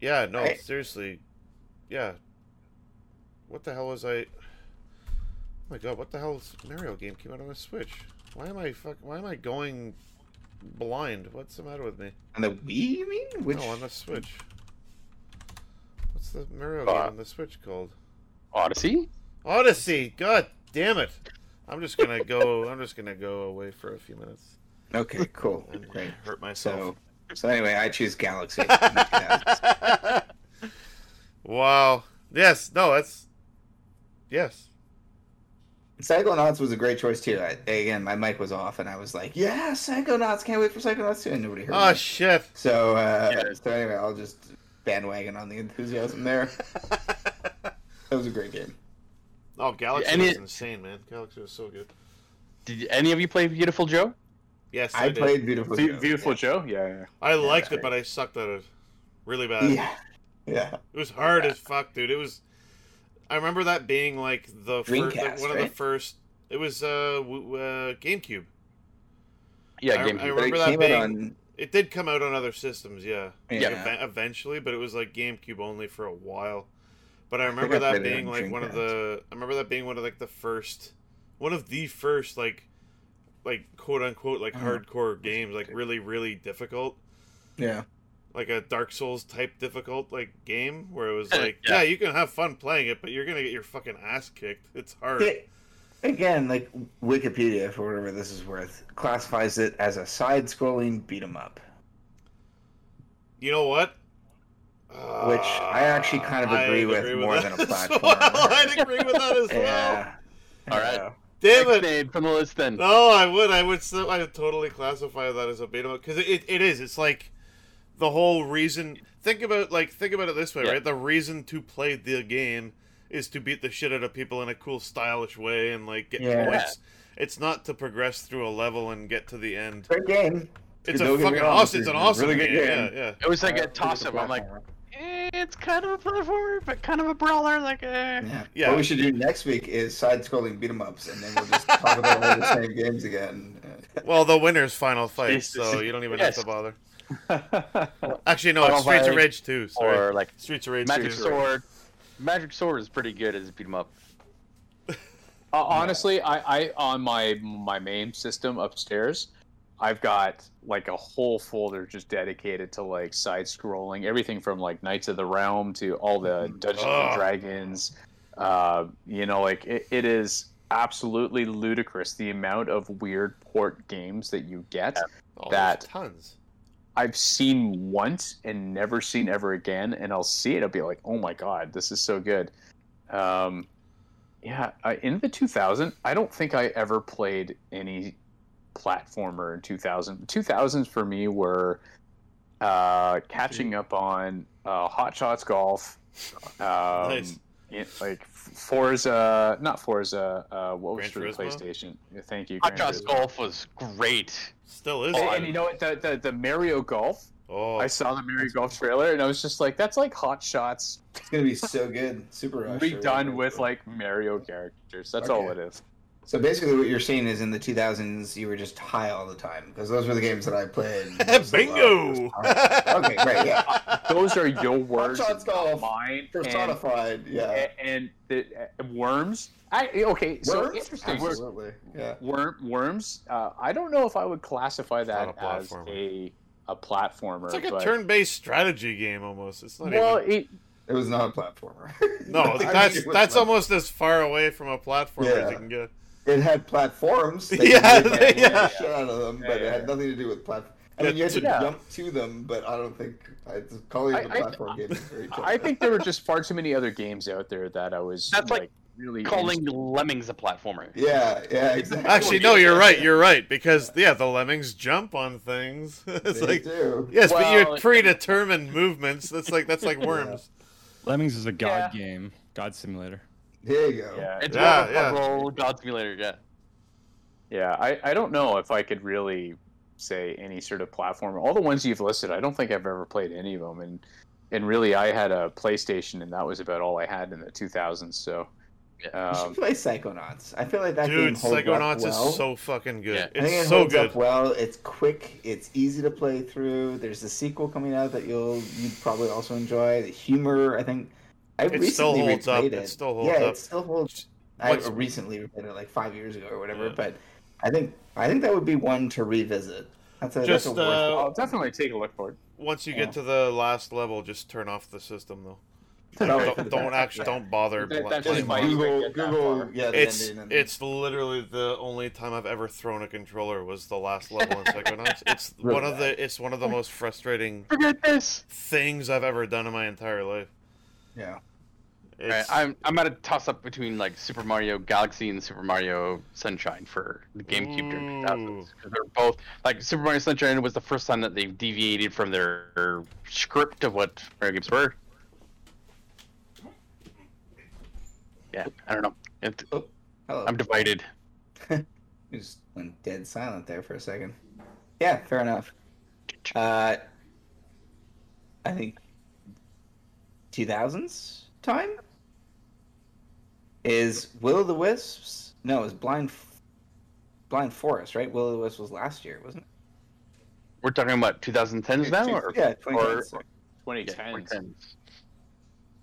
Yeah, no, Right. seriously. Yeah. What the hell was I? Oh my god, what the hell's Mario game came out on the Switch? Why am I fuck? Why am I going blind? What's the matter with me? On the Wii, you mean? Which? No, on the Switch. What's the Mario Uh, game on the Switch called? Odyssey? Odyssey. God damn it! I'm just gonna go. I'm just gonna go away for a few minutes Okay, cool, and great. hurt myself. So, so anyway, I choose Galaxy. in the 2000s. wow. Yes. No. That's. Yes. Psychonauts was a great choice too. I, again, my mic was off, and I was like, "Yeah, Psychonauts! Can't wait for Psychonauts 2," and nobody heard Oh me. shit. So, uh, Yeah. so anyway, I'll just bandwagon on the enthusiasm there. That was a great game. Oh, Galaxy And was insane, man. Galaxy was so good. Did any of you play Beautiful Joe? Yes, I, I did. played Beautiful Be- Joe. Beautiful Joe. Yeah, yeah. I liked Yeah. it, but I sucked at it really bad. Yeah, yeah. It was hard as fuck, dude. It was. I remember that being like the first, Dreamcast, one of the first. It was uh, w- uh GameCube. Yeah, I- game. I remember it that came being. out on. It did come out on other systems, yeah. Yeah. Like, eve- eventually, but it was like GameCube only for a while. But I remember I that played being on like one of the. I remember that being one of like the first, one of the first like, like quote unquote like Uh-huh. hardcore games, like really really difficult. Yeah. Like a Dark Souls type difficult like game where it was like, Yeah. yeah. you can have fun playing it, but you're gonna get your fucking ass kicked. It's hard. It- again, like Wikipedia, for whatever this is worth, classifies it as a side-scrolling beat 'em up. You know what? Which I actually kind of Uh, I agree with more that than a as platform. well. I'd agree with that as well. All right. Yeah. Damn it! Nade from the list then. No, I would. I would. Still, I would totally classify that as a beat 'em up because it, it is. It's like the whole reason. Think about like think about it this way, Yeah. right? The reason to play the game is to beat the shit out of people in a cool, stylish way and like get Yeah. points. It's not to progress through a level and get to the end. Great game. It's Don't a fucking wrong, awesome. It's an awesome really game. game. Yeah, yeah. It was like Uh, a toss up. I'm like, eh, it's kind of a platformer, but kind of a brawler. Like, eh. Yeah. Yeah. What we should do next week is side-scrolling beat 'em ups, and then we'll just talk about all the same games again. Well, the winner's final fight, so you don't even Yes. have to bother. Actually, no, Final it's Streets of Rage 2. Sorry. or like Streets of Rage Magic 2. Sword. Magic Sword is pretty good as a beat 'em up. Uh, honestly, I, I on my my main system upstairs, I've got like a whole folder just dedicated to like side scrolling, everything from like Knights of the Realm to all the Dungeons Ugh. and Dragons. Uh, you know, like it, it is absolutely ludicrous the amount of weird port games that you get. Oh, That- tons. I've seen once and never seen ever again, and I'll see it. I'll be like, "Oh my god, this is so good." Um, yeah, I, in the 2000, I don't think I ever played any platformer in 2000. 2000s for me were uh, catching up on uh, Hot Shots Golf, um, Nice. it- like Forza, not Forza. Uh, what was Gran for the Turismo? PlayStation? Yeah, Thank you. Hot Shots Turismo. Golf was great. Still is. Oh, and, and you know what? The, the the Mario Golf. oh, I saw the Mario Golf trailer, and I was just like, "That's like Hot Shots It's gonna be so good. Super Rush. or redone whatever. with like Mario characters." That's all it is. So basically, what you're saying is in the 2000s, you were just high all the time because those were the games that I played. most of the- Bingo. Okay, great. Yeah, Those are your words, Shots not Golf. mine. And, personified. Yeah, and the uh, worms. I, okay, so Worms? interesting. Absolutely. Yeah. Worm, worms. Uh, I don't know if I would classify that a as a a platformer. it's like a but, turn-based strategy game almost. It's not Well, even. it, It was not a platformer. No, that's that's almost as far away from a platform as you can get. It had platforms. that Yeah, you could they- get yeah. the shit out of them, Yeah, but yeah, it had yeah. nothing to do with platform. I mean, you had to Yeah. jump to them, but I don't think I'd calling it a I- I- platform game is very tough. I think there were just far too many other games out there that I was That's like really Calling Lemmings a platformer. Yeah, yeah, exactly. Actually, no, you're right. You're right because yeah, the lemmings jump on things. it's They like do. yes, but Well, you're predetermined movements. That's like that's like worms. Lemmings is a god Yeah. game, god simulator. There you go. Yeah, It's Yeah, a yeah. puzzle God Simulator, yeah. yeah. I, I don't know if I could really say any sort of platform. All the ones you've listed, I don't think I've ever played any of them. And and really, I had a PlayStation, and that was about all I had in the 2000s. So, You should um, play Psychonauts. I feel like that Dude, game holds Psychonauts up well. is so fucking good. Yeah. I think it It's so holds good. up well. It's quick. It's easy to play through. There's a sequel coming out that you'll you'd probably also enjoy. The humor, I think. I It still recently holds up. replayed It it. still holds yeah, up. it still holds. I recently replayed it like five years ago or whatever, Yeah. but I think I think that would be one to revisit. That's a Just, that's a uh, I'll definitely take a look for it. Once you Yeah. get to the last level, just turn off the system though. Turn off Don't, don't actually yeah. don't bother. That- bl- that's playing Just might it. even Google Google yeah It's and it's literally the only time I've ever thrown a controller was the last level in Psychonauts. It's Really one of the it's one of the most frustrating things I've ever done in my entire life. yeah. Alright, It's, I'm I'm at a toss up between like Super Mario Galaxy and Super Mario Sunshine for the GameCube during 2000s. 'cause They're both like Super Mario Sunshine was the first time that they've deviated from their script of what Mario games were. Yeah, I don't know. It, Hello. I'm divided. You just went dead silent there for a second. Yeah, fair enough. Uh, I think 2000s time is Will of the Wisps. No, it's Blind Blind Forest, right? Will of the Wisps was last year, wasn't it? We're talking about 2010s now, or yeah, or- 2010s. yeah, 2010.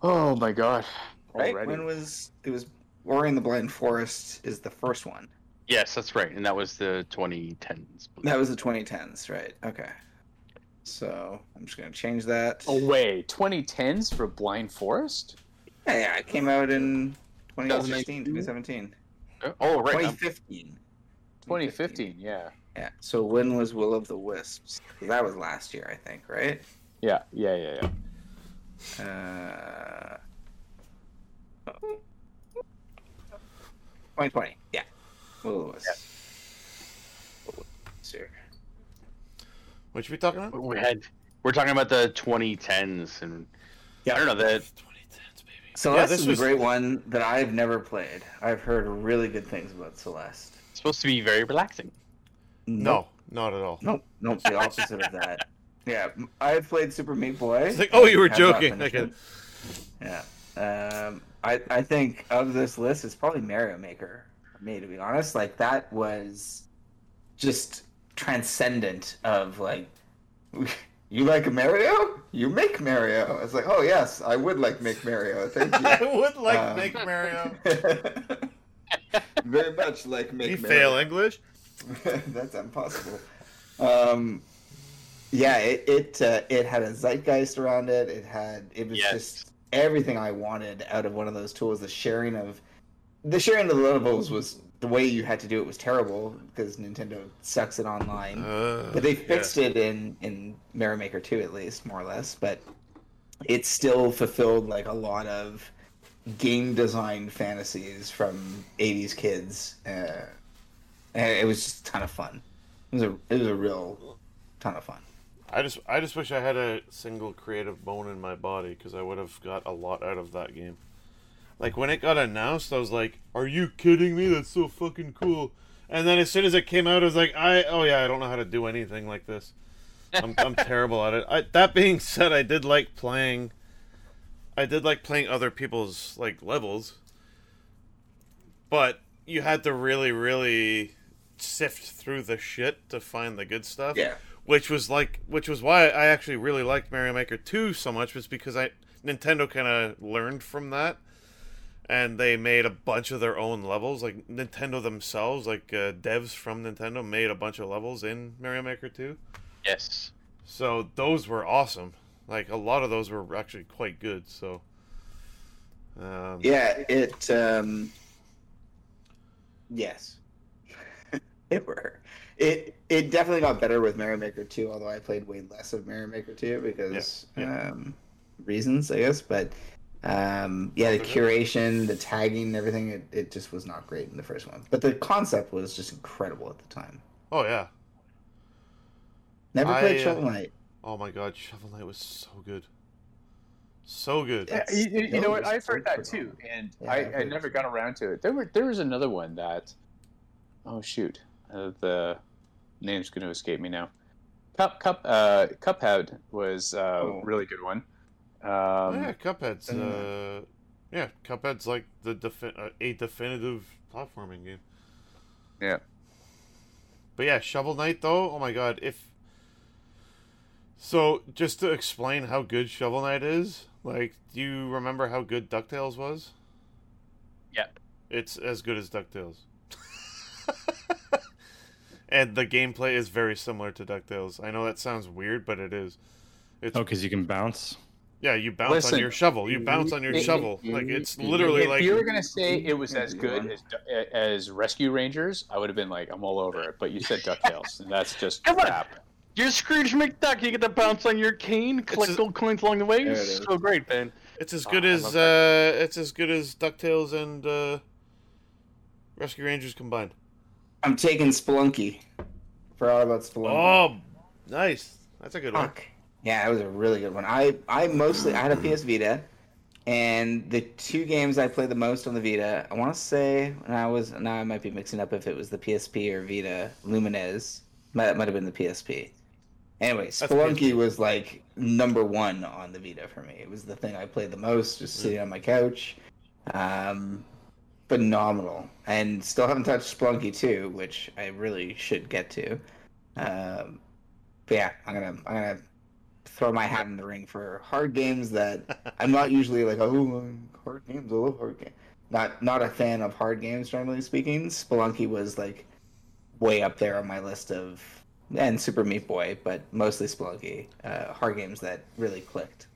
Oh my god! right? Already. When was it was Ori and the Blind Forest is the first one. Yes, that's right, and that was the 2010s. That was the 2010s, right? Okay. So I'm just gonna change that. Oh wait, 2010s for Blind Forest? Yeah, yeah, it came out in 2016, 2017. Oh, right. um, 2015. 2015, yeah. Yeah. So when was Will of the Wisps? That was last year, I think, right? Yeah, yeah, yeah, yeah. Uh, 2020. Yeah. Will of the Wisps. Will of the Wisps here. what you we talking about? we had we're talking about the 2010s, and yeah. I don't know that 2010s, baby. Celeste this is was- a great one that I've never played. I've heard really good things about Celeste. it's supposed to be very relaxing. No, not at all. Nope, nope, the opposite of that. Yeah, I've played Super Meat Boy. It's like, oh, you were joking. Okay. Yeah. Um, I I think of this list, it's probably Mario Maker. For me, to be honest, like that was just transcendent of like, you like Mario? You make Mario. It's like, oh yes, I would like make Mario. Thank you. I would like Um, make Mario. Very much like make You Mario. fail English? That's impossible. Um, yeah, it it uh, it had a zeitgeist around it. It had it was Yes. just everything I wanted out of one of those tools. The sharing of the sharing of the levels was the way you had to do it was terrible because Nintendo sucks at online. Uh, But they yeah. fixed it in in Mario Maker 2 at least, more or less. But it still fulfilled like a lot of game design fantasies from 80s kids. Uh, and it was just a ton of fun. It was a it was a real ton of fun. I just I just wish I had a single creative bone in my body because I would have got a lot out of that game. Like when it got announced, I was like, "Are you kidding me? That's so fucking cool!" And then as soon as it came out, I was like, "I oh yeah, I don't know how to do anything like this. I'm I'm terrible at it." I, that being said, I did like playing. I did like playing other people's like levels, but you had to really really sift through the shit to find the good stuff Yeah. which was like which was why I actually really liked Mario Maker 2 so much was because I Nintendo kind of learned from that and they made a bunch of their own levels like Nintendo themselves like uh, devs from Nintendo made a bunch of levels in Mario Maker 2 Yes. so those were awesome like a lot of those were actually quite good so um, Yeah, it um yes. it were. It it definitely got better with Mario Maker 2, although I played way less of Mario Maker 2 because Yeah, yeah. um reasons, I guess, but um yeah, the curation, the tagging, everything it, it just was not great in the first one. But the concept was just incredible at the time. oh yeah Never I, played uh, Shovel Knight. oh my god Shovel Knight was so good so good Yeah, you, you- you know what? I've heard that too, and Yeah, I, I've I heard never got around to it. There were there was another one that, oh shoot, uh, the name's going to escape me now. Cup Cup uh, Cuphead was uh, Oh. a really good one. Oh, Um, yeah, Cuphead's uh, yeah, Cuphead's like the defi- uh, a definitive platforming game. Yeah. But yeah, Shovel Knight though, oh my god, if so, just to explain how good Shovel Knight is, like, do you remember how good Ducktales was? Yeah. It's as good as Ducktales. and the gameplay is very similar to Ducktales. I know that sounds weird, but it is. It's Oh, because you can bounce. Yeah, you bounce Listen. on your shovel. You bounce on your It- shovel. Like it's literally if like If you were going to say it was as good as as Rescue Rangers, I would have been like, I'm all over it. But you said Ducktales, and that's just Come on. crap. You're Scrooge McDuck. You get to bounce on your cane, collect gold coins along the way. It's so great, man. It's as Oh, good I as uh, it's as good as Ducktales and uh, Rescue Rangers combined. I'm taking Spelunky. Forgot about Spelunky. Oh, nice. That's a good one. Yeah, that was a really good one. I I mostly I had a PS Vita, and the two games I played the most on the Vita, I want to say, and I was now I might be mixing up if it was the PSP or Vita. Lumines, might might have been the PSP. Anyway, Spelunky was like number one on the Vita for me. It was the thing I played the most, just sitting on my couch. Um, phenomenal, and still haven't touched Spelunky 2, which I really should get to. Um, but yeah, I'm gonna I'm gonna throw my hat in the ring for hard games that I'm not usually like oh hard games I love hard games. Not not a fan of hard games generally speaking. Spelunky was like way up there on my list of and Super Meat Boy, but mostly Spelunky. Uh, hard games that really clicked.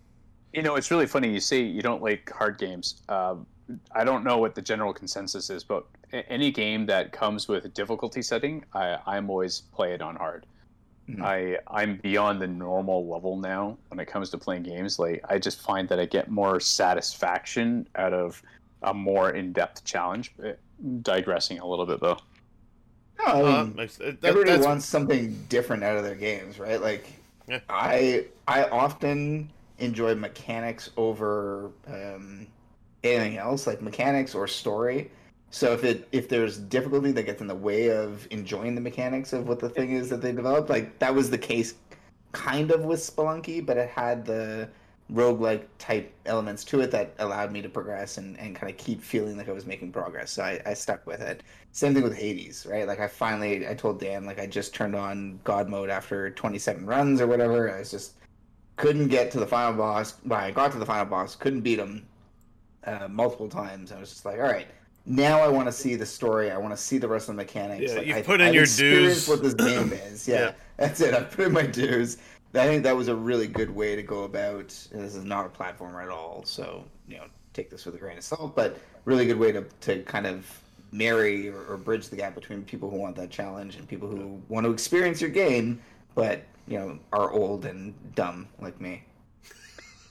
You know, it's really funny. You say you don't like hard games. Um, I don't know what the general consensus is, but any game that comes with a difficulty setting, I, I'm always play it on hard. Mhm. I I'm beyond the normal level now when it comes to playing games. Like I just find that I get more satisfaction out of a more in-depth challenge. Uh, Digressing a little bit though. No, I Uh, mean, makes- that- everybody wants something different out of their games, right? Like, Yeah. I I often enjoy mechanics over um, anything else, like mechanics or story. So if it if there's difficulty that gets in the way of enjoying the mechanics of what the thing is that they developed, like that was the case, kind of with Spelunky, but it had the roguelike type elements to it that allowed me to progress and, and kind of keep feeling like I was making progress. So I, I stuck with it. Same thing with Hades, right? Like I finally, I told Dan, like I just turned on God mode after 27 runs or whatever. I was just couldn't get to the final boss. Well, I got to the final boss, couldn't beat him uh, multiple times. I was just like, all right, now I want to see the story. I want to see the rest of the mechanics. Yeah, like, you've I, put in I've your dues. What this game is, yeah, Yeah. that's it. I've put in my dues. I think that was a really good way to go about. This is not a platformer at all, so you know, take this with a grain of salt. But really good way to to kind of marry or, or bridge the gap between people who want that challenge and people who want to experience your game, but you know, are old and dumb like me.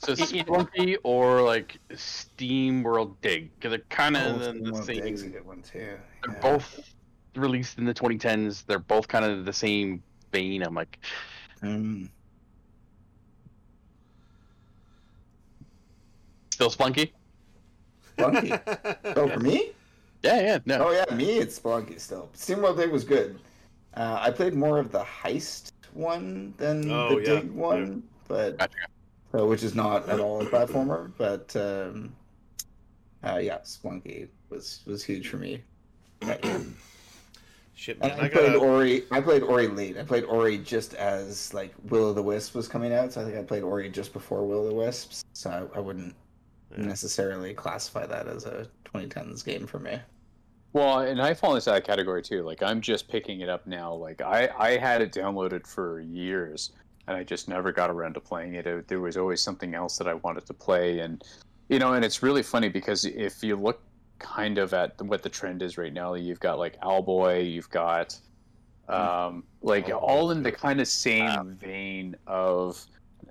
So Spelunky or like SteamWorld Dig because they're kind of Oh, in the Well, same. Dig's a good one too. They're yeah. both released in the 2010s. They're both kind of the same vein. I'm like, Mm. still Spelunky? Spelunky. Oh, for me? Yeah, yeah, no. Oh yeah, me it's Spelunky still. SteamWorld Dig was good. Uh, I played more of the heist one than Oh, the yeah, Dig one, but Gotcha. Uh, which is not at all a platformer. But um, uh, yeah, Spelunky was was huge for me. Shit, man. I, I played gotta. Ori. I played Ori late. I played Ori just as like Will of the Wisp was coming out. So I think I played Ori just before Will of the Wisps. So I, I wouldn't Yeah. necessarily classify that as a 2010s game for me. Well, and I fall into that category too. Like I'm just picking it up now. Like I, I had it downloaded for years, and I just never got around to playing it. it. There was always something else that I wanted to play, and you know, and it's really funny because if you look kind of at what the trend is right now, you've got like Owlboy, you've got um, like Oh, all in the kind of same vein of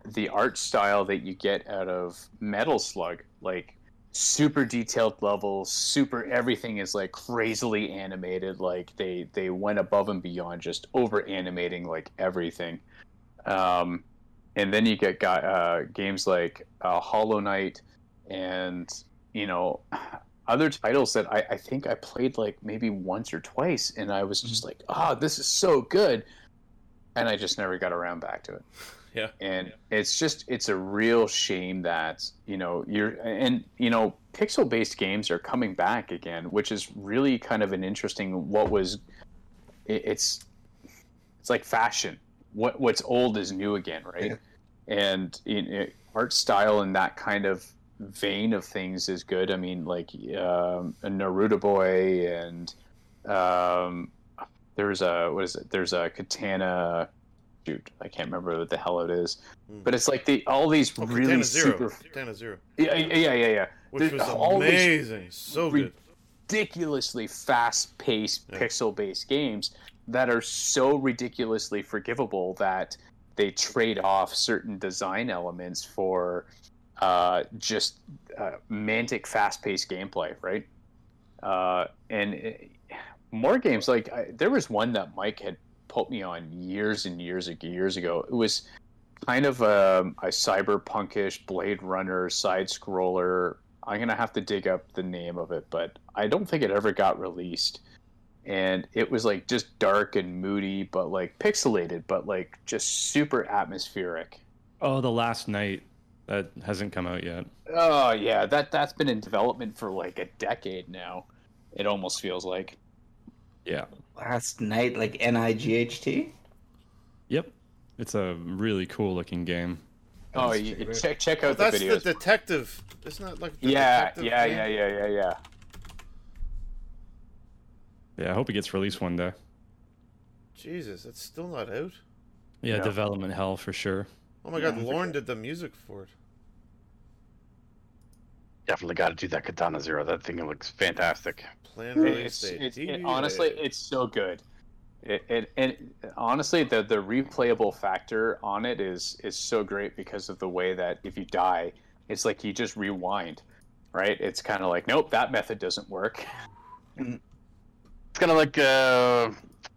the art style that you get out of Metal Slug, like super detailed levels, super everything is like crazily animated. Like they they went above and beyond just over animating like everything. Um, and then you get uh, games like uh, Hollow Knight and you know other titles that I, I think I played like maybe once or twice, and I was just like, ah, this is so good, and I just never got around back to it. Yeah. and it's just it's a real shame that you know you're and you know pixel based games are coming back again which is really kind of an interesting what was it, it's it's like fashion what what's old is new again right and in, it, art style and that kind of vein of things is good i mean like um, Narita Boy and um, there's a what is it there's a katana shoot i can't remember what the hell it is Hmm. but it's like the all these Oh, really Katana Zero. super Katana Zero. yeah yeah yeah yeah, yeah. Which There's was amazing. So good. ridiculously fast-paced Yeah. pixel-based games that are so ridiculously forgivable that they trade off certain design elements for uh, just uh, mantic fast-paced gameplay right? Uh, and it, more games like I, there was one that mike had put me on years and years and years ago. It was kind of um, a, a cyberpunkish blade runner side scroller i'm gonna have to dig up the name of it but i don't think it ever got released and it was like just dark and moody but like pixelated but like just super atmospheric Oh, the last night that hasn't come out yet. oh yeah that that's been in development for like a decade now it almost feels like Yeah. Last night, like N I G H T. Yep. It's a really cool looking game. oh Let's check out. check check out the that's videos the detective. Isn't that like the yeah detective yeah game? yeah yeah yeah yeah Yeah, I hope it gets released one day. Jesus, it's still not out. Yeah, Yeah. development hell for sure. Oh my god, Yeah. Lauren did the music for it. Definitely got to do that Katana Zero. That thing looks fantastic. Planned release it's, date. it's, it, honestly it's so good it, it and honestly the the replayable factor on it is is so great because of the way that if you die it's like you just rewind right it's kind of like nope that method doesn't work mm. It's kind of like uh,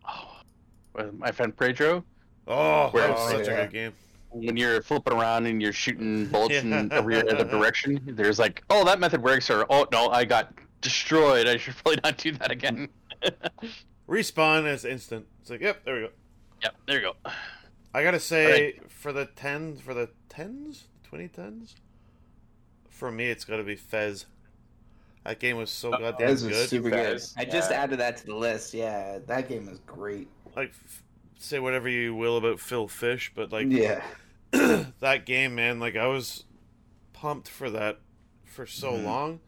oh, my friend Pedro. Oh, Where that was such a good game. When you're flipping around and you're shooting bullets in every other direction, there's like, oh, that method works, or oh no, I got destroyed. I should probably not do that again. Respawn is instant. It's like, yep, there we go. yep, there you go. I gotta say, for the tens, for the tens, twenty tens, for me, it's gotta be Fez. That game was so goddamn was good. super good. Fez, I just yeah. added that to the list. Yeah, that game was great. Like, f- say whatever you will about Phil Fish, but like, yeah, that game, man. Like I was pumped for that for so Mhm. long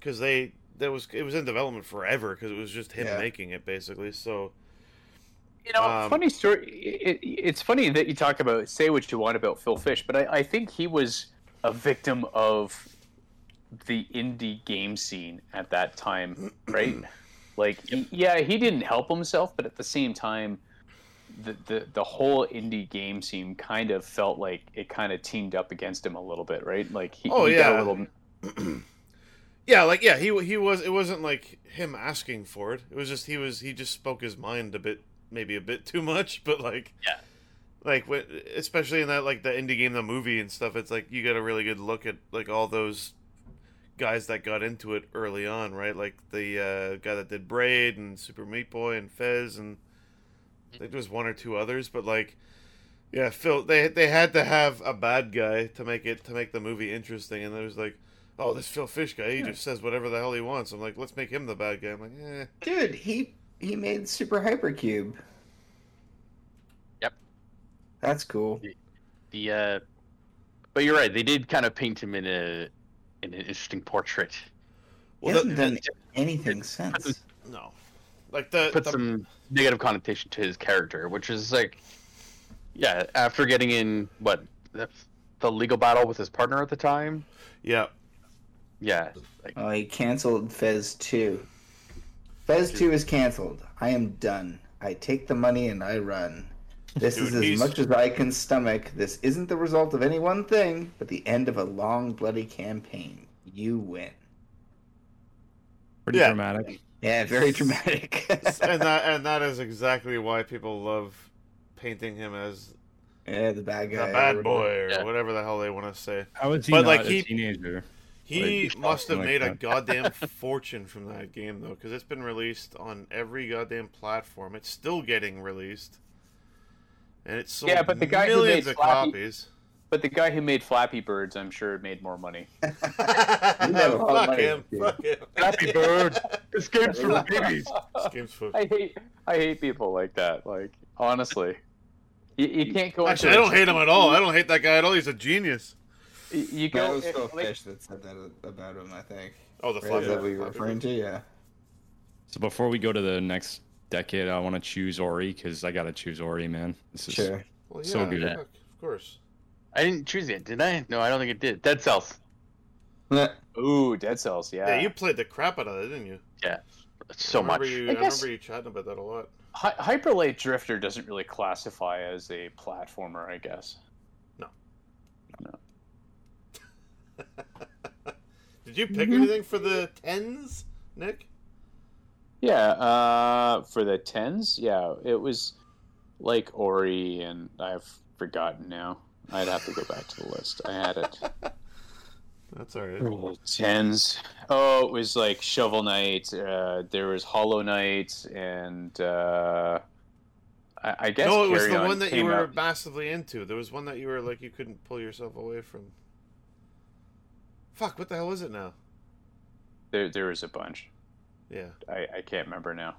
because they that was it was in development forever because it was just him Yeah. making it basically. So You know, Um, funny story. It, it's funny that you talk about say what you want about Phil Fish, but I, I think he was a victim of the indie game scene at that time, right? like, he- yeah, he didn't help himself, but at the same time, the, the the whole indie game scene kind of felt like it kind of teamed up against him a little bit, right? Like, he, Oh, he got yeah. a little. yeah, like yeah, he he was. It wasn't like him asking for it. It was just he was he just spoke his mind a bit, maybe a bit too much, but like Yeah. like especially in that like the indie game, the movie and stuff. It's like you got a really good look at like all those guys that got into it early on, right? Like the uh, guy that did Braid and Super Meat Boy and Fez and I think there was one or two others, but like yeah, Phil they they had to have a bad guy to make it to make the movie interesting, and there's like. Oh, this Phil Fish guy, he just says whatever the hell he wants. I'm like, let's make him the bad guy. I'm like, eh. Dude, he he made Super Hypercube. Yep. That's cool. The uh, but you're right. They did kind of paint him in a in an interesting portrait. He Well, hasn't the- done anything since. No. Like the, Put the some negative connotation to his character, which is like, yeah, after getting in what the, the legal battle with his partner at the time. yeah. Yeah, like Oh, he canceled Fez 2. Fez 2 is canceled. I am done. I take the money and I run. This Dude, is as he's- much as I can stomach. This isn't the result of any one thing, but the end of a long, bloody campaign. You win. Pretty Yeah. dramatic. Yeah, very dramatic. and that and that is exactly why people love painting him as yeah, the bad guy, the guy. bad boy or Yeah. whatever the hell they want to say. How is he But, not like, a he- teenager? He Like, must have something made a goddamn fortune from that game though, because it's been released on every goddamn platform. It's still getting released, and it's sold Yeah, but the guy who millions made of Flappy- copies. But the guy who made Flappy Birds, I'm sure, made more money. have a lot of Fuck money, him! Fuck him! Flappy Bird. This game's for babies. This game's for I hate I hate people like that. Like honestly, you, you can't go. Actually, I don't hate him at all. I don't hate that guy at all. He's a genius. You, you That go was Phil like, Fish that said that about him, I think. Oh, the Right, fly. is that what you're referring to? Yeah. So before we go to the next decade, I want to choose Ori because I gotta choose Ori, man. This is Sure. Well, So good. fuck, Of course. I didn't choose it, did I? No, I don't think it did. Dead Cells. ooh, Dead Cells. Yeah. Yeah, you played the crap out of that, didn't you? Yeah. So I remember much. You, I I, guess- remember you chatting about that a lot. Hy- Hyper Light Drifter doesn't really classify as a platformer, I guess. No. No. did you pick Mhm. anything for the tens, Nick? Yeah. Uh, for the tens, yeah, it was like Ori, and I've forgotten now. I'd have to go back to the list. I had it. That's all right. Tens. Oh, it was like Shovel Knight. Uh, there was Hollow Knight, and uh, I, I guess No, it was Carry the On one that you were out- massively into. There was one that you were like you couldn't pull yourself away from. Fuck! What the hell is it now? There, there was a bunch. Yeah. I, I can't remember now.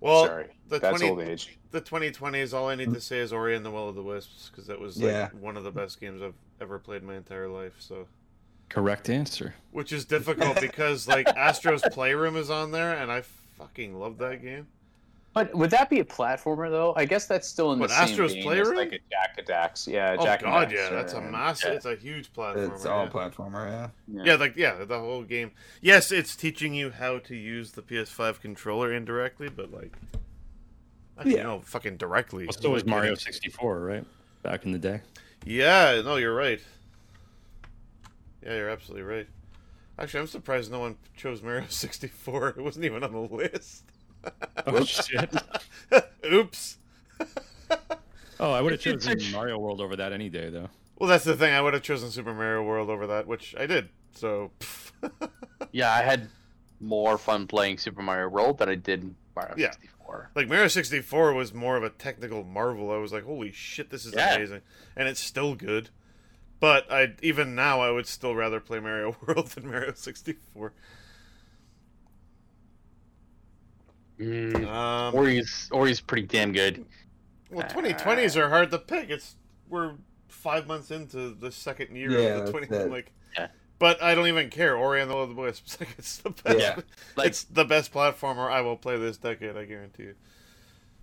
Well, Sorry, the that's 20 old age. the 2020s. All I need to say is Ori and the Will of the Wisps because that was like Yeah. one of the best games I've ever played in my entire life. So, correct answer. which is difficult because like Astro's Playroom is on there, and I fucking love that game. But would that be a platformer though? I guess that's still in What, the same Astro's vein as Playroom? like a Jak of Dax. Yeah, Oh Jak god, and yeah, Daxter, that's a massive. yeah. It's a huge platformer. It's all platformer, yeah. Yeah. Yeah, like yeah, the whole game. Yes, it's teaching you how to use the PS5 controller indirectly, but like, actually, Yeah. know, fucking directly. Well, so was Mario 64, right? Back in the day. Yeah, no, you're right. Yeah, you're absolutely right. Actually, I'm surprised no one chose Mario 64. It wasn't even on the list. Oh shit! Oops. Oh, I would have chosen it's- Mario World over that any day, though. Well, that's the thing. I would have chosen Super Mario World over that, which I did. So, Yeah, I had more fun playing Super Mario World than I did Mario Yeah. 64. like Mario 64 was more of a technical marvel. I was like, "Holy shit, this is Yeah. amazing," and it's still good. But I even now I would still rather play Mario World than Mario 64. Mm, Um, Ori's Ori's pretty damn good. well, 2020s are hard to pick. It's we're five months into the second year Yeah, of the that's twenty. Like, Yeah. but I don't even care. Ori and the Will of the Wisps. Like, it's the best. Yeah. Like- it's the best platformer I will play this decade. I guarantee you.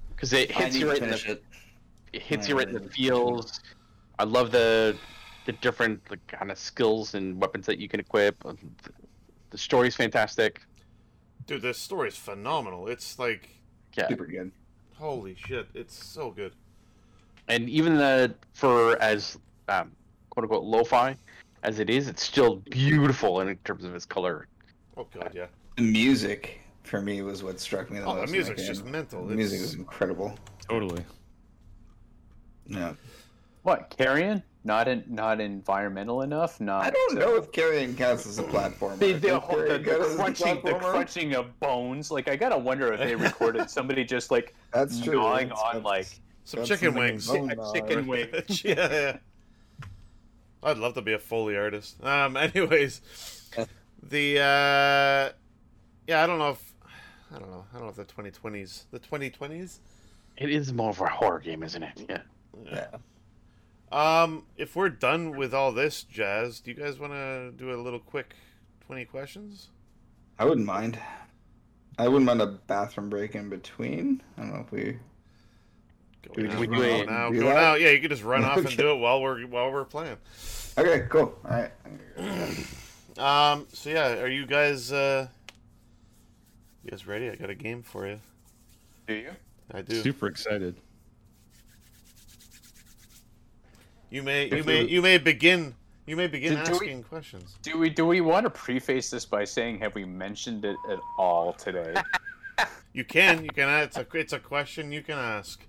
because it hits you right in the it. it hits I you right in the need to finish it. feels. I love the the different like, kind of skills and weapons that you can equip. The, the story's fantastic. Dude, this story is phenomenal. It's like, Yeah, Super good. holy shit, it's so good. and even the for as um, quote unquote lo-fi as it is, it's still beautiful in terms of its color. Oh god, yeah. The music for me was what struck me the Oh, most. the music's just mental. The music It's- was incredible. Totally. Yeah. What Carrion? Not in, not environmental enough. Not. I don't know if Carrion counts as a platformer. The, the, whole- the, the counts a crunching, the crunching of bones. Like I gotta wonder if they recorded somebody just like That's true. gnawing That's- on that's- like Some that's chicken wings. bone a chicken right? wing. yeah, yeah. I'd love to be a Foley artist. Um, anyways, the uh, yeah, I don't know if I don't know. I don't know if the 2020s, the 2020s. It is more of a horror game, isn't it? Yeah. Yeah. Um, if we're done with all this jazz, do you guys want to do a little quick 20 questions? I wouldn't mind. I wouldn't mind a bathroom break in between. I don't know if we. Going we out, just run out now, and do going out. Yeah, you could just run off and do it while we're while we're playing. Okay, cool. All right. Um, so yeah, are you guys uh, you guys ready? I got a game for you. Do you? I do. Super excited. You may you may you may begin you may begin Did- do we- asking questions. Do we do we want to preface this by saying have we mentioned it at all today? You can you can it's a it's a question you can ask.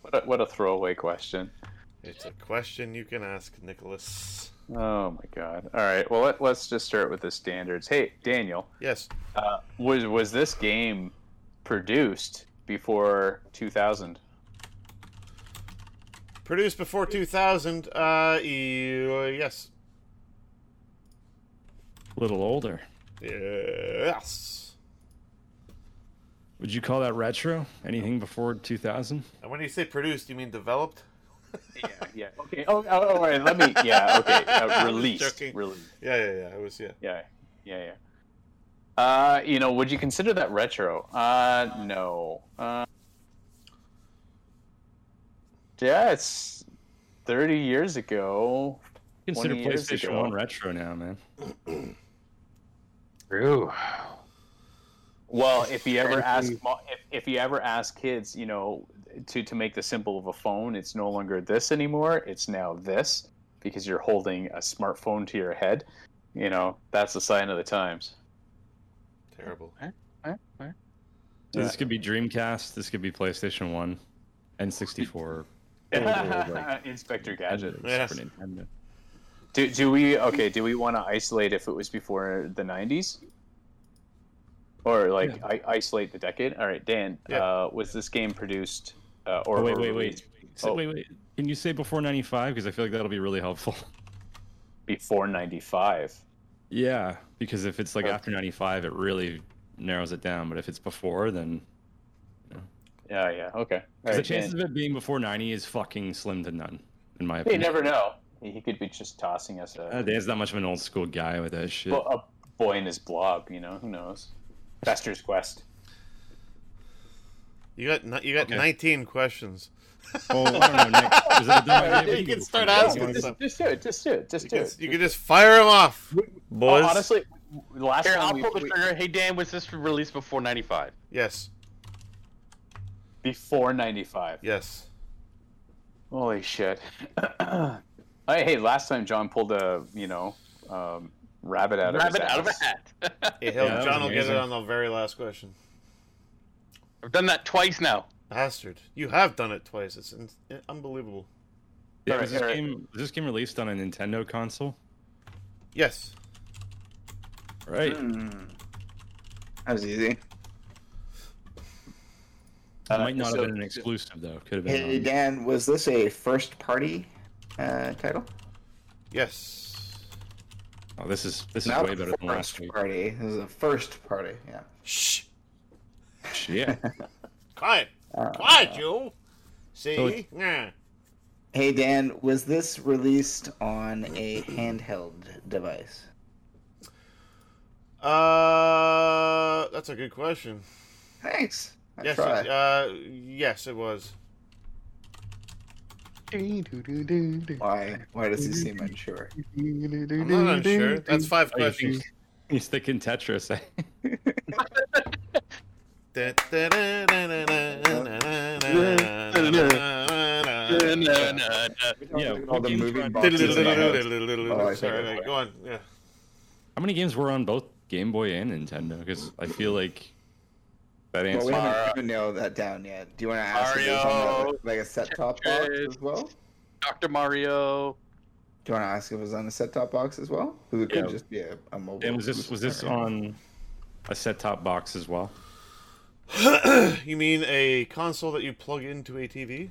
what a, what a throwaway question. It's a question you can ask, Nicholas. Oh my god. All right. Well, let, let's just start with the standards. Hey, Daniel, Yes. uh, was was this game produced before 2000? Produced before 2000. Uh, e- yes. A little older. Yes. Would you call that retro? Anything before 2000? And when you say produced, you mean developed? Yeah. Yeah. Okay. Oh, oh, all right. Let me. Yeah. Okay. Uh, released. joking. Released. Yeah, yeah, yeah. It was yeah. Yeah. Yeah. Yeah. Uh, you know, would you consider that retro? Uh, no. Uh, yeah, it's 30 years ago. Consider PlayStation ago. 1 retro now, man. True. Well, if you ever ask if, if you ever ask kids, you know, to to make the symbol of a phone, it's no longer this anymore. It's now this because you're holding a smartphone to your head. You know, that's a sign of the times. Terrible. So this could be Dreamcast, this could be PlayStation 1, N64, like- Inspector Gadget. and Yes. Super Nintendo. Do, do we okay? Do we want to isolate if it was before the '90s, or like Yeah. I, isolate the decade? All right, Dan. Yeah. Uh, was this game produced? Uh, or Oh, wait, or wait, wait. released So, Oh. Wait, wait. Can you say before 95? Because I feel like that'll be really helpful. before '95? yeah, because if it's like Okay. after 95, it really narrows it down. But if it's before, then. Yeah, yeah. Okay. All 'cause the chances Dan. of it being before 90 is fucking slim to none, in my opinion. You opinion. never know. He could be just tossing us a, Uh, Dan's not much of an old school guy with that shit. bo- a boy in his blob. You know, who knows? Fester's Quest. You got ni- you got Okay. 19 questions. Well, I don't know, Nick. Is it a dumb idea? You can start asking You Just, just do it. Just do it. Just You do can, it. you can just fire them off, boys. honestly, last Here, time I'll we, pull the we- trigger. Hey Dan, was this released before '95? Yes. Before '95. Yes. Holy shit! hey, hey, last time John pulled a you know um, rabbit out of Rabbit his out of a hat. Hey, he'll- Yeah, John will get it on the very last question. I've done that twice now. Bastard. You have done it twice. It's in- unbelievable. Yeah, Alright, was, this alright. game, was this game released on a Nintendo console? Yes. Right. Hmm. That was easy. It might not so- have been an exclusive though. Could have been. Hey on- Dan, was this a first party uh, title? Yes. Oh, this is this is Not way better than last first week. party. This is a first party. Yeah. Shh. Yeah. Quiet. Uh, Quiet, you. See? So it- yeah. Hey Dan, was this released on a handheld device? Uh, that's a good question. Thanks. Yes, try. It, uh, yes, it was. Why? Why does he seem unsure? I'm not unsure. That's five oh, questions. He's thinking Tetris. Eh? yeah, all the moving. Oh, Sorry, go on. Yeah. How many games were on both Game Boy and Nintendo? Because I feel like that Well, we haven't Mario. even nailed that down yet. Do you want to ask if it was on Mario. a, like a set top box as well? Dr. Mario. Do you want to ask if it was on a set top box as well? Because it could Yeah. just be a, a mobile. and was this was this on a set top box as well? you mean a console that you plug into a TV?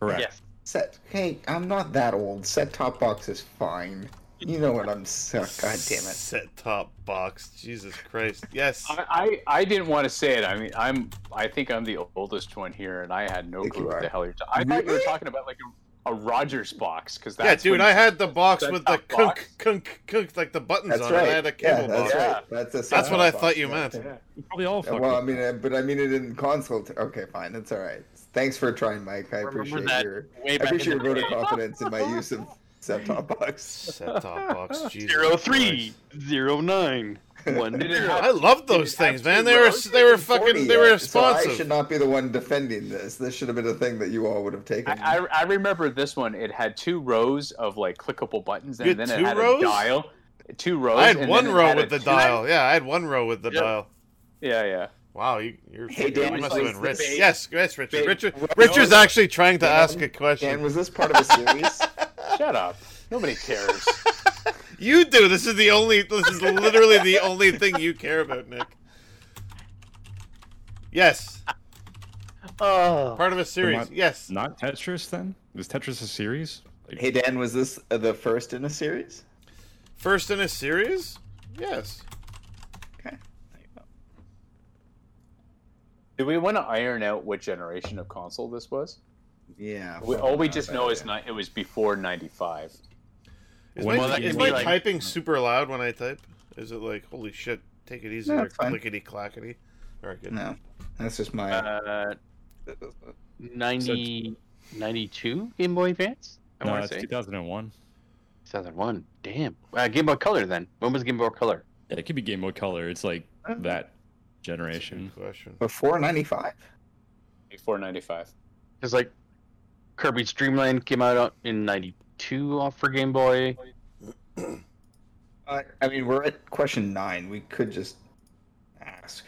Correct. Yes. set? Hey, I'm not that old. Set top box is fine. You know what I'm saying? God damn it. Set top box. Jesus Christ. Yes. I, I, I didn't want to say it. I mean, I'm I think I'm the oldest one here, and I had no Think clue you what are. the hell you're talking. I thought you were Really? talking about like a, a Rogers box because Yeah, dude, I had the box with the top kunk, box. kunk, kunk, like the buttons That's on right. it. I had a yeah, cable that's box. Yeah. right. That's a That's set-top what I box, thought you yeah. meant. Yeah. We probably all Yeah, well, I mean, that. uh, but I mean it in console. T- okay, fine, that's all right. Thanks for trying, Mike. I Remember appreciate that your way I back appreciate your the vote of confidence in my use of set top box. Set top box. Jesus Zero three Christ. zero nine one Did it zero. have- I love those Did it have things, man. They were they were fucking they were yet, so I should not be the one defending this. This should have been a thing that you all would have taken. I, I, I remember this one. It had two rows of like clickable buttons, and You then it had rows? a dial. Two rows. I had and one row had with a the two- dial. Yeah, I had one row with the Yep. dial. Yeah, yeah. Wow, you you're Hey, you must have been rich. Yes, yes, Richard. big- Richard Well, Richard's actually trying to Dan- ask a question. Dan, was this part of a series? Shut up. Nobody cares. You do. This is the only. This is literally the only thing you care about, Nick. Yes, Oh. part of a series. Not- Yes. Not Tetris then? Is Tetris a series? Like, hey, Dan, was this uh, the first in a series? First in a series. Yes. Okay. Do we want to iron out what generation of console this was? Yeah. We, all we just know is ni- it was before '95. Is When my, will that is my like- typing super loud when I type? Is it like holy shit? Take it easy, No, there, it's fine. clickety clackety. All right, good. No, that's just my. Uh, 90, 92 Game Boy Advance? I no, want it's to say 2001. 2001. Damn. Uh, Game Boy Color then. When was Game Boy Color? Yeah, it could be Game Boy Color. It's like Oh. that generation. question. Before '95. Before '95. Because like Kirby's Dream Land came out in 92 off for Game Boy. I, I mean, we're at question nine. We could just ask,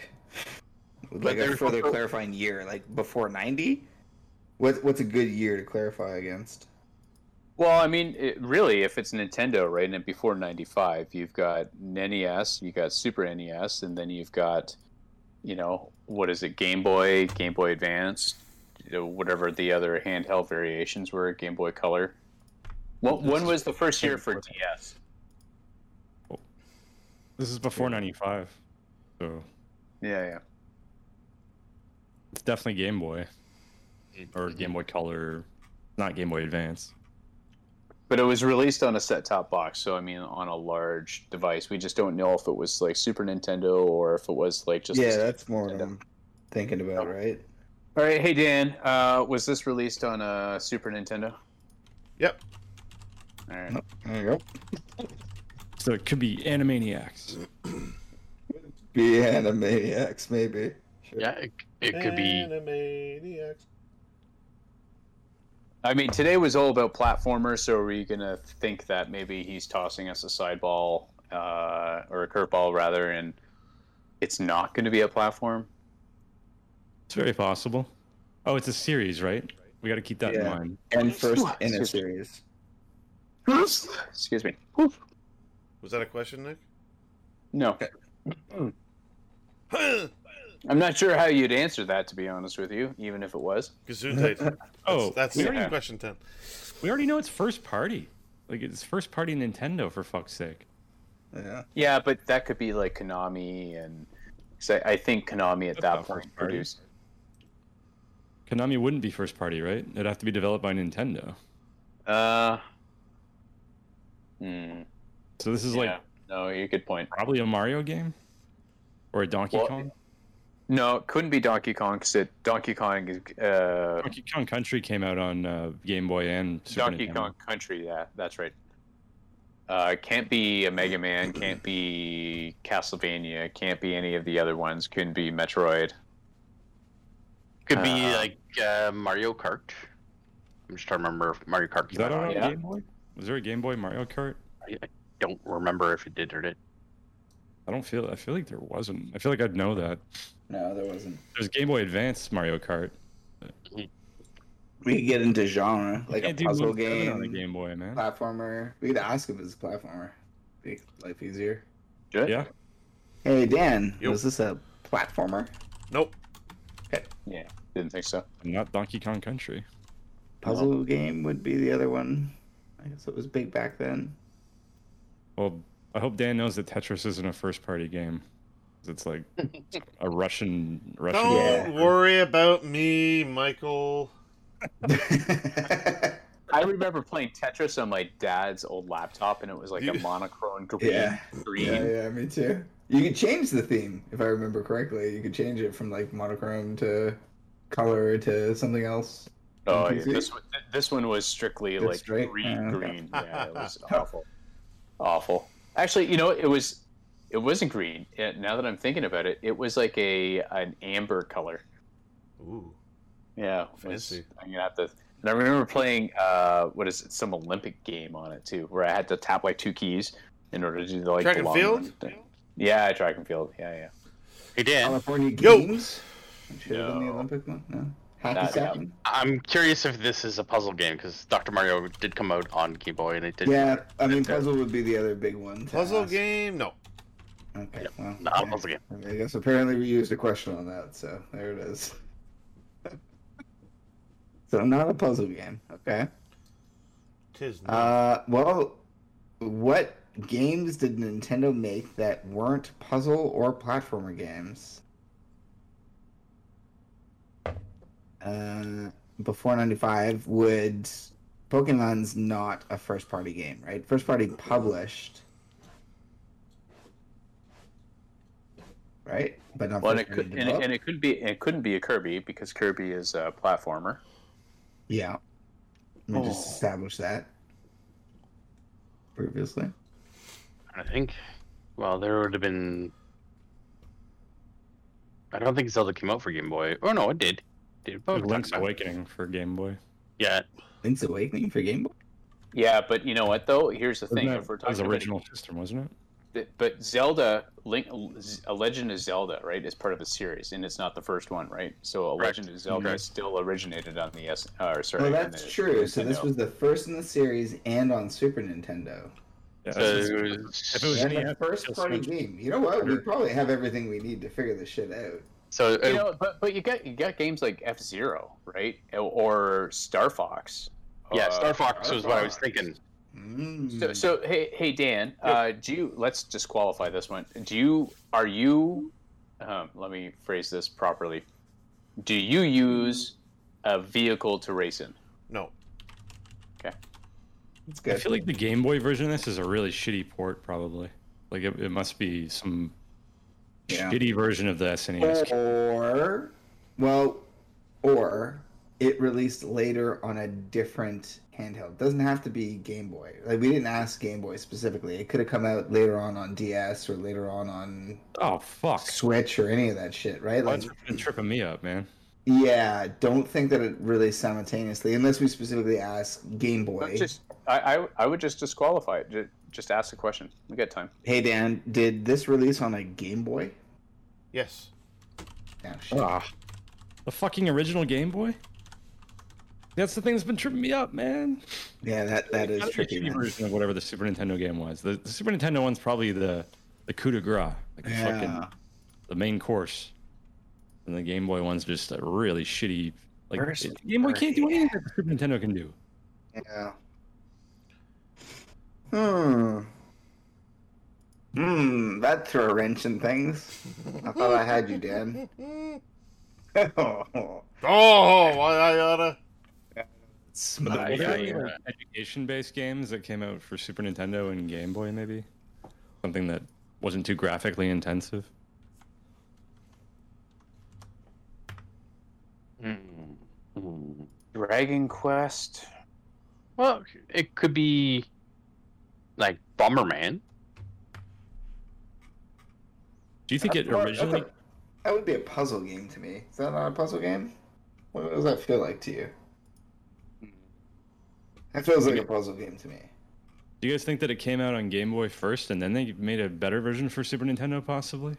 like a further also- clarifying year, like before '90. What what's a good year to clarify against? Well, I mean, it, really, if it's Nintendo, right, and before '95, you've got NES, you've got Super NES, and then you've got, you know, what is it, Game Boy, Game Boy Advance, you know, whatever the other handheld variations were, Game Boy Color. Well, when was the first year for DS? Oh. This is before 95. So Yeah, yeah. it's definitely Game Boy. Or Game Boy Color. Not Game Boy Advance. But it was released on a set-top box, so I mean, on a large device. We just don't know if it was like Super Nintendo or if it was like just. yeah, that's more what I'm thinking about, right? All right, hey Dan, uh, was this released on a Super Nintendo? Yep. All right. There you go. So it could be Animaniacs. Be Animaniacs, maybe. Sure. Yeah, it, it could be. Animaniacs. I mean, today was all about platformers, so are we gonna think that maybe he's tossing us a side ball uh, or a curveball rather, and it's not going to be a platform? It's very possible. Oh, it's a series, right? We got to keep that in mind. And first in a series. Excuse me. Was that a question, Nick? No, Gesundheit. I'm not sure how you'd answer that, to be honest with you, even if it was. That's, Oh, that's we, already, question ten. we already know it's first party. Like it's first party Nintendo for fuck's sake. Yeah. Yeah, but that could be like Konami, and. I, I think Konami at That's that point point produced. Konami wouldn't be first party, right? It'd have to be developed by Nintendo. Uh. Hmm. So this is like yeah. No, you good point. probably a Mario game or a Donkey Well, Kong. No, it couldn't be Donkey Kong because it Donkey Kong is uh, Donkey Kong Country came out on uh, Game Boy and Super Donkey Nintendo. Kong Country. Yeah, that's right. Uh, can't be a Mega Man. Can't be Castlevania. Can't be any of the other ones. Couldn't be Metroid. Could be Uh, like uh, Mario Kart. I'm just trying to remember if Mario Kart Is came that out on on a. Yeah. Game Boy? Was there a Game Boy Mario Kart? I don't remember if it did or did. I don't feel. I feel like there wasn't. I feel like I'd know that. No, there wasn't. There's Game Boy Advance Mario Kart. We could get into genre, like a Can't do puzzle game, on a Game Boy, man. platformer. We could ask if it's a platformer. Make life easier. Good. Yeah. Hey Dan, Yo. was this a platformer? Nope. Yeah. Didn't think so. Not Donkey Kong Country. Puzzle game would be the other one. I guess it was big back then. Well, I hope Dan knows that Tetris isn't a first-party game. It's like a Russian Russian. Don't Yeah. worry about me, Michael. I remember playing Tetris on my dad's old laptop, and it was like a monochrome green. Yeah. green. yeah, yeah, me too. You could change the theme if I remember correctly. You could change it from like monochrome to color to something else. Oh, yeah. This one, this one was strictly like straight? green, ah, okay. green. Yeah, it was awful, awful. Actually, you know, it was, it wasn't green. It, now that I'm thinking about it, it was like a an amber color. Ooh. Yeah, it was- I'm gonna have to. And I remember playing, uh, what is it, some Olympic game on it too, where I had to tap like two keys in order to do the like Track the and field? run. Yeah, track and field. Yeah, yeah. Hey Dan, California Yo. Games. Should have been the No. Olympic one. No. Hacky Not- I'm curious if this is a puzzle game because Dr. Mario did come out on Game Boy and it did. Yeah, I mean puzzle would be the other big one. Puzzle ask. game? No. Okay, Yep. well, Not a puzzle game. I guess apparently we used a question on that, so there it is. So not a puzzle game. Okay. Tis not. Uh, well, what games did Nintendo make that weren't puzzle or platformer games? Uh, before '95, would Pokemon's not a first-party game, right? First-party published, right? But not Well, and it could, and it, and it could be, it couldn't be a Kirby because Kirby is a platformer. Yeah. Let me Oh. just establish that previously. I think. Well, there would have been. I don't think Zelda came out for Game Boy. Oh no, it did. Did but Link's Awakening for Game Boy. Yeah, Link's Awakening for Game Boy? Yeah, but you know what though? Here's the thing: Wasn't if we're that, that was talking the about original system, wasn't it? It- but Zelda, Link, A Legend of Zelda, right, is part of a series, and it's not the first one, right? So A Correct. Legend of Zelda Correct. still originated on the S. Or sorry, Oh, that's the true. So this was the first in the series and on Super Nintendo. Yeah, so that's- it if was, it was And any the first party Switch. game. You know what? We probably have everything we need to figure this shit out. so You know, but but you got you got games like F Zero, right, or Star Fox. yeah, Uh, Star Fox Star was what I was thinking. Mm. So, so hey, hey Dan, uh, do you? Let's just qualify this one. Do you? Are you? Um, let me phrase this properly. Do you use a vehicle to race in? no. Okay. I good. I feel like the Game Boy version of this is a really shitty port, probably. Like it, it must be some Yeah. shitty version of the SNES. Or, well, or it released later on a different handheld. It doesn't have to be Game Boy. Like we didn't ask Game Boy specifically. It could have come out later on on DS or later on on Oh fuck! Switch or any of that shit, right? Like, That's been tripping me up, man. yeah, don't think that it released simultaneously unless we specifically ask Game Boy. Just, I, I, I would just disqualify it. Ju- Just ask the question. We got time. Hey Dan, did this release on a Game Boy? Yes. No, shit. Ah, the fucking original Game Boy. That's the thing that's been tripping me up, man. Yeah, that that is Gotta be a tricky. shitty man. version of whatever the Super Nintendo game was. The, the Super Nintendo one's probably the the coup de grace, like the Yeah. fucking the main course. And the Game Boy one's just a really shitty. Like Where's it- Game Boy can't do party? anything that the Super Nintendo can do. Yeah. Hmm. Hmm. That threw a wrench in things. I thought I had you, Dan. oh, Oh, why I oughta. It's But were there any, like, education-based games that came out for Super Nintendo and Game Boy, maybe? Something that wasn't too graphically intensive. Mm. Dragon Quest. Well, it could be like Bomberman. Do you think it Well, originally? okay. That would be a puzzle game to me. Is that not a puzzle game? What does that feel like to you? That feels like a puzzle game to me. Do you guys think that it came out on Game Boy first, and then they made a better version for Super Nintendo, possibly?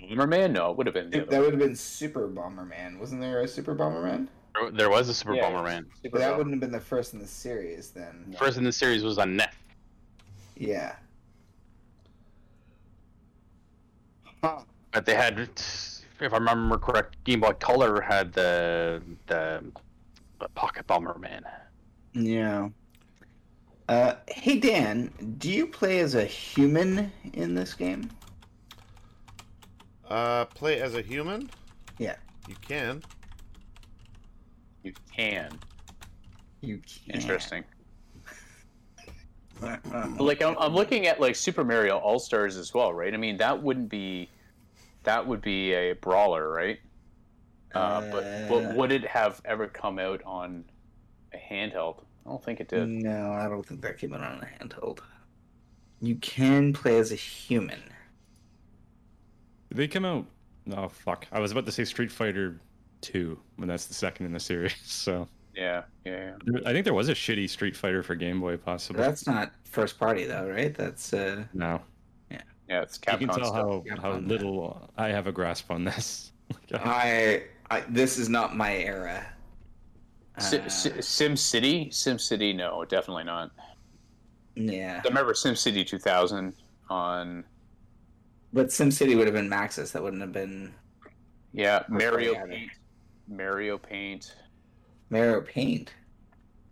Bomberman? No, it would have been the It- other that one. would have been Super Bomberman. Wasn't there a Super Bomberman? There- There was a Super Yeah, Bomberman. Super But that Bomber. wouldn't have been the first in the series then. First in the series was on NES. Yeah. But they had, if I remember correct, Game Boy Color had the the, the Pocket Bomberman. Yeah. Uh, hey Dan, do you play as a human in this game? Uh, play as a human. Yeah. You can. You can. You can. Interesting. Like I'm, I'm looking at like Super Mario All Stars as well, right? I mean, that wouldn't be, that would be a brawler, right? Uh, but but would it have ever come out on a handheld? I don't think it did. No, I don't think that came out on a handheld. You can play as a human. Did they come out? Oh fuck! I was about to say Street Fighter Two, when that's the second in the series. So Yeah, yeah, yeah. I think there was a shitty Street Fighter for Game Boy, possibly. That's not first party though, right? That's uh no. Yeah, yeah. it's Capcom. You can tell stuff. how, Capcom, how yeah. little I have a grasp on this. I, I this is not my era. Si- Uh, Sim City, Sim City, no, definitely not. yeah. I remember Sim City 2000 on But Sim City would have been Maxis. That wouldn't have been yeah Mario. Paint, Mario Paint. Mario Paint.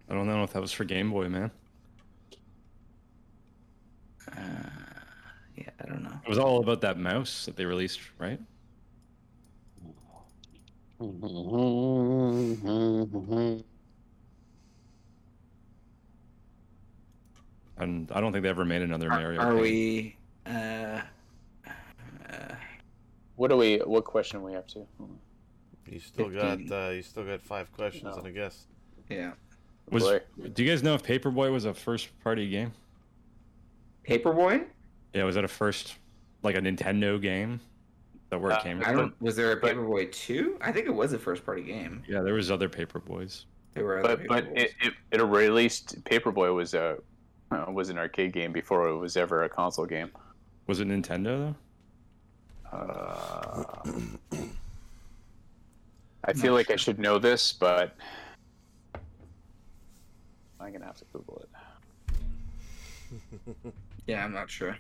I don't know if that was for Game Boy, man. Uh, yeah, I don't know. It was all about that mouse that they released, right? And I don't think they ever made another Are, Mario. are game. we? Uh, uh, What do we? What question are we up to? You still got. Uh, you still got five questions No. and a guess. yeah. Was, Boy. do you guys know if Paperboy was a first-party game? Paperboy. Yeah, was that a first, like a Nintendo game? Is that where Uh, it came I from? don't. Was there a But- Paperboy two? I think it was a first party game. Yeah, there was other Paperboys. There were other But but it, it, it released Paperboy was a uh, was an arcade game before it was ever a console game. Was it Nintendo though? Uh, I feel like I should know this, but I'm gonna have to Google it. yeah, I'm not sure.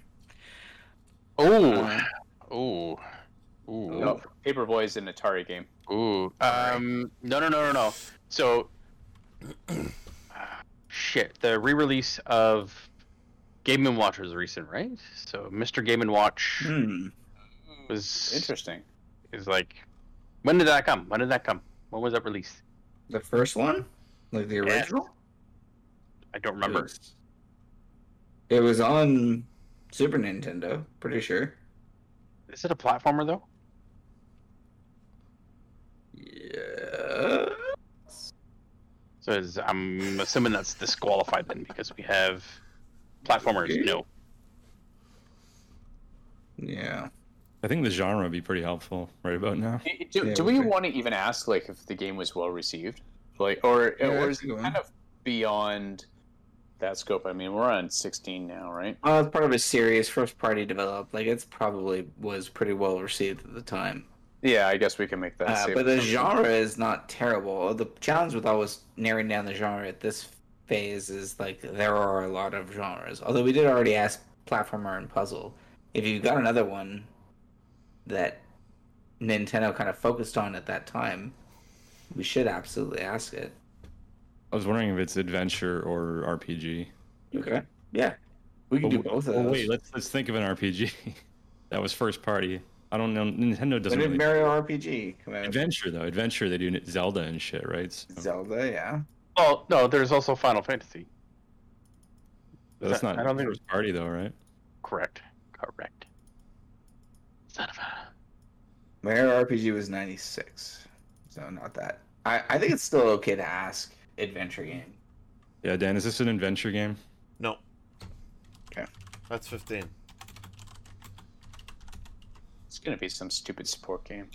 Oh, Uh, oh, ooh, No, Paperboy is an Atari game. ooh. Um, no, no, no, no, no. So, shit. The re-release of Game and Watch was recent, right? So, Mr. Game and Watch Hmm. was Interesting. is like, when did that come? When did that come? When was that released? The first one, like the Yeah. original. I don't remember. It was, it was on Super Nintendo. Pretty sure. Is it a platformer though? Yeah. So is, I'm assuming that's disqualified then because we have platformers. No. Yeah. I think the genre would be pretty helpful right about now. Do, Yeah, do we okay. want to even ask like if the game was well received, like or Yeah, or is it kind of beyond that scope? I mean, we're on 16 now, right? Oh, it's part of a series, first party developed. Like it's probably was pretty well received at the time. Yeah, I guess we can make that. Uh, but the genre is not terrible. The challenge with always narrowing down the genre at this phase is like there are a lot of genres. Although we did already ask platformer and puzzle. If you've got another one that Nintendo kind of focused on at that time, we should absolutely ask it. I was wondering if it's adventure or RPG. Okay. Yeah. We can do both of oh, those. wait, let's let's think of an RPG that was first party. I don't know. Nintendo doesn't did really Mario RPG come out? adventure though. Adventure they do Zelda and shit, right? So, Zelda, yeah. Well, no, there's also Final Fantasy. that's that- not I don't think- it was party though, right? Correct. Correct. Son of a. Mario RPG was 96. So not that. I, I think it's still okay to ask adventure game. Yeah, Dan, is this an adventure game? No. Okay. That's 15. It's gonna be some stupid support game.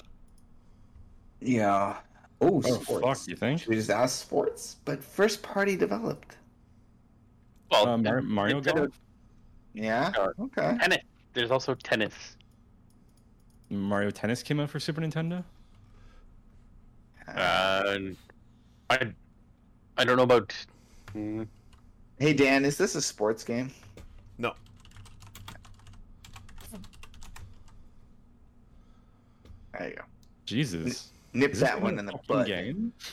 Yeah. Oh, Oh sports. fuck, you think? Should we just ask sports? But first party developed. Well, Uh, Mario, Mario Golf? Yeah. Sure. Okay. tennis. There's also tennis. Mario Tennis came out for Super Nintendo. Uh, I, I don't know about. mm, hey Dan, is this a sports game? No. There you go. Jesus. Nip Is that one in the fucking butt. game?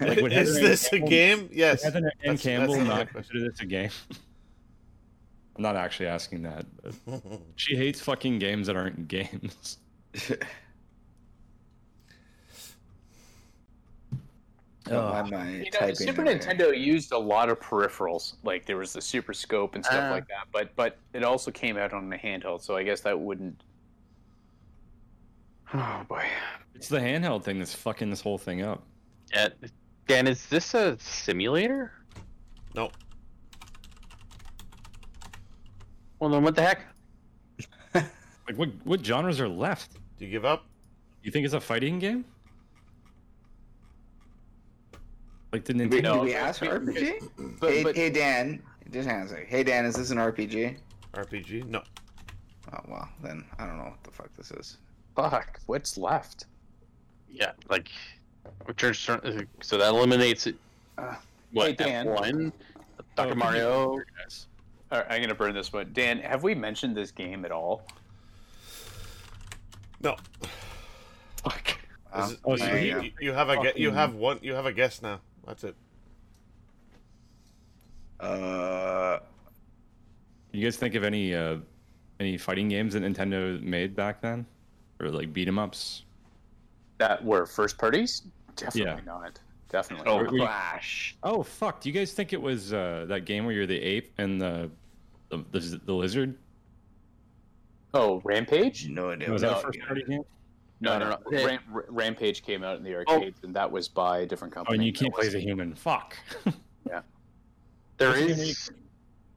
Like, Is Heather this a game? Yes. Would Heather Ann That's- Campbell that's not question. consider this a game? I'm not actually asking that. But she hates fucking games that aren't games. Don't mind my You know, typing Super there. Nintendo used a lot of peripherals, like there was the Super Scope and stuff Ah. like that. But but it also came out on the handheld, so I guess that wouldn't. Oh boy. It's the handheld thing that's fucking this whole thing up. yeah, Dan, is this a simulator? no. Well, then what the heck? Like, what what genres are left? Do you give up? You think it's a fighting game? Like the Did we, Nintendo? did we ask for RPG? But, hey, but hey Dan, just hang on. Hey Dan, is this an RPG? RPG? No. Oh well, then I don't know what the fuck this is. Fuck, what's left? Yeah, like, which are cer- so that eliminates it. Uh, what hey, Dan. F1, Oh, Dr. Mario. Guys. All right, I'm gonna burn this one. Dan, have we mentioned this game at all? No. Fuck. Wow. Is it- Oh, so you, you you, you have a ge- you have one you have a guess now. That's it. Uh, You guys think of any uh any fighting games that Nintendo made back then, or like beat 'em ups? That were first parties? Definitely Yeah. not. Definitely. Oh, not. we- Clash. Oh fuck! Do you guys think it was uh, that game where you're the ape and the the, the, the lizard? Oh, Rampage? No idea. Was what that a that first party game? No, No, no. Ram- Rampage came out in the arcades, and that was by a different Oh, company. and you can't That play was- as a human. Fuck. There What's the game is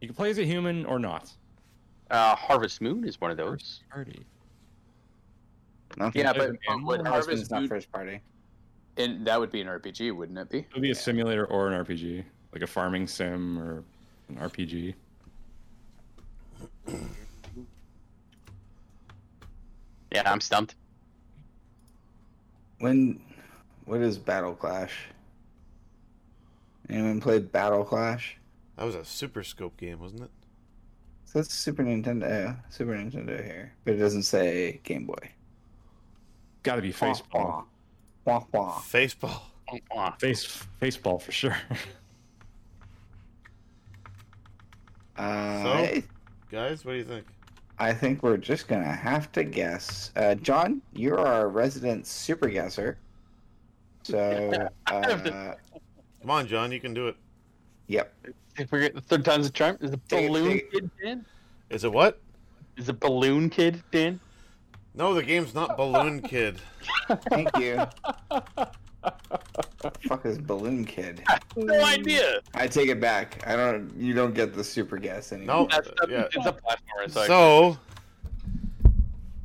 you can play as a human or not. uh, Harvest Moon is one of those. Party. Okay. Yeah, but an but would Harvest Harvest not first party. and that would be an RPG, wouldn't it be? It would be a simulator or an RPG, like a farming sim or an RPG. Yeah, I'm stumped. When, what is Battle Clash? Anyone played Battle Clash? That was a Super Scope game, wasn't it? So that's Super Nintendo. Super Nintendo here, but it doesn't say Game Boy. Got to be faceball. Wah, wah. Faceball. Face faceball for sure. Uh, So? I, Guys, what do you think? I think we're just gonna have to guess. Uh, John, you're our resident super guesser. So, uh, Come on, John, you can do it. yep. If we get the third time's a charm, is a it, balloon take it. kid Dan? Is it what? Is a balloon kid Dan? No, the game's not Balloon Kid. Thank you. fuck is Balloon Kid? No idea. I take it back. I don't. You don't get the super guess anymore. No, That's, that's, yeah. It's a platformer. So, So,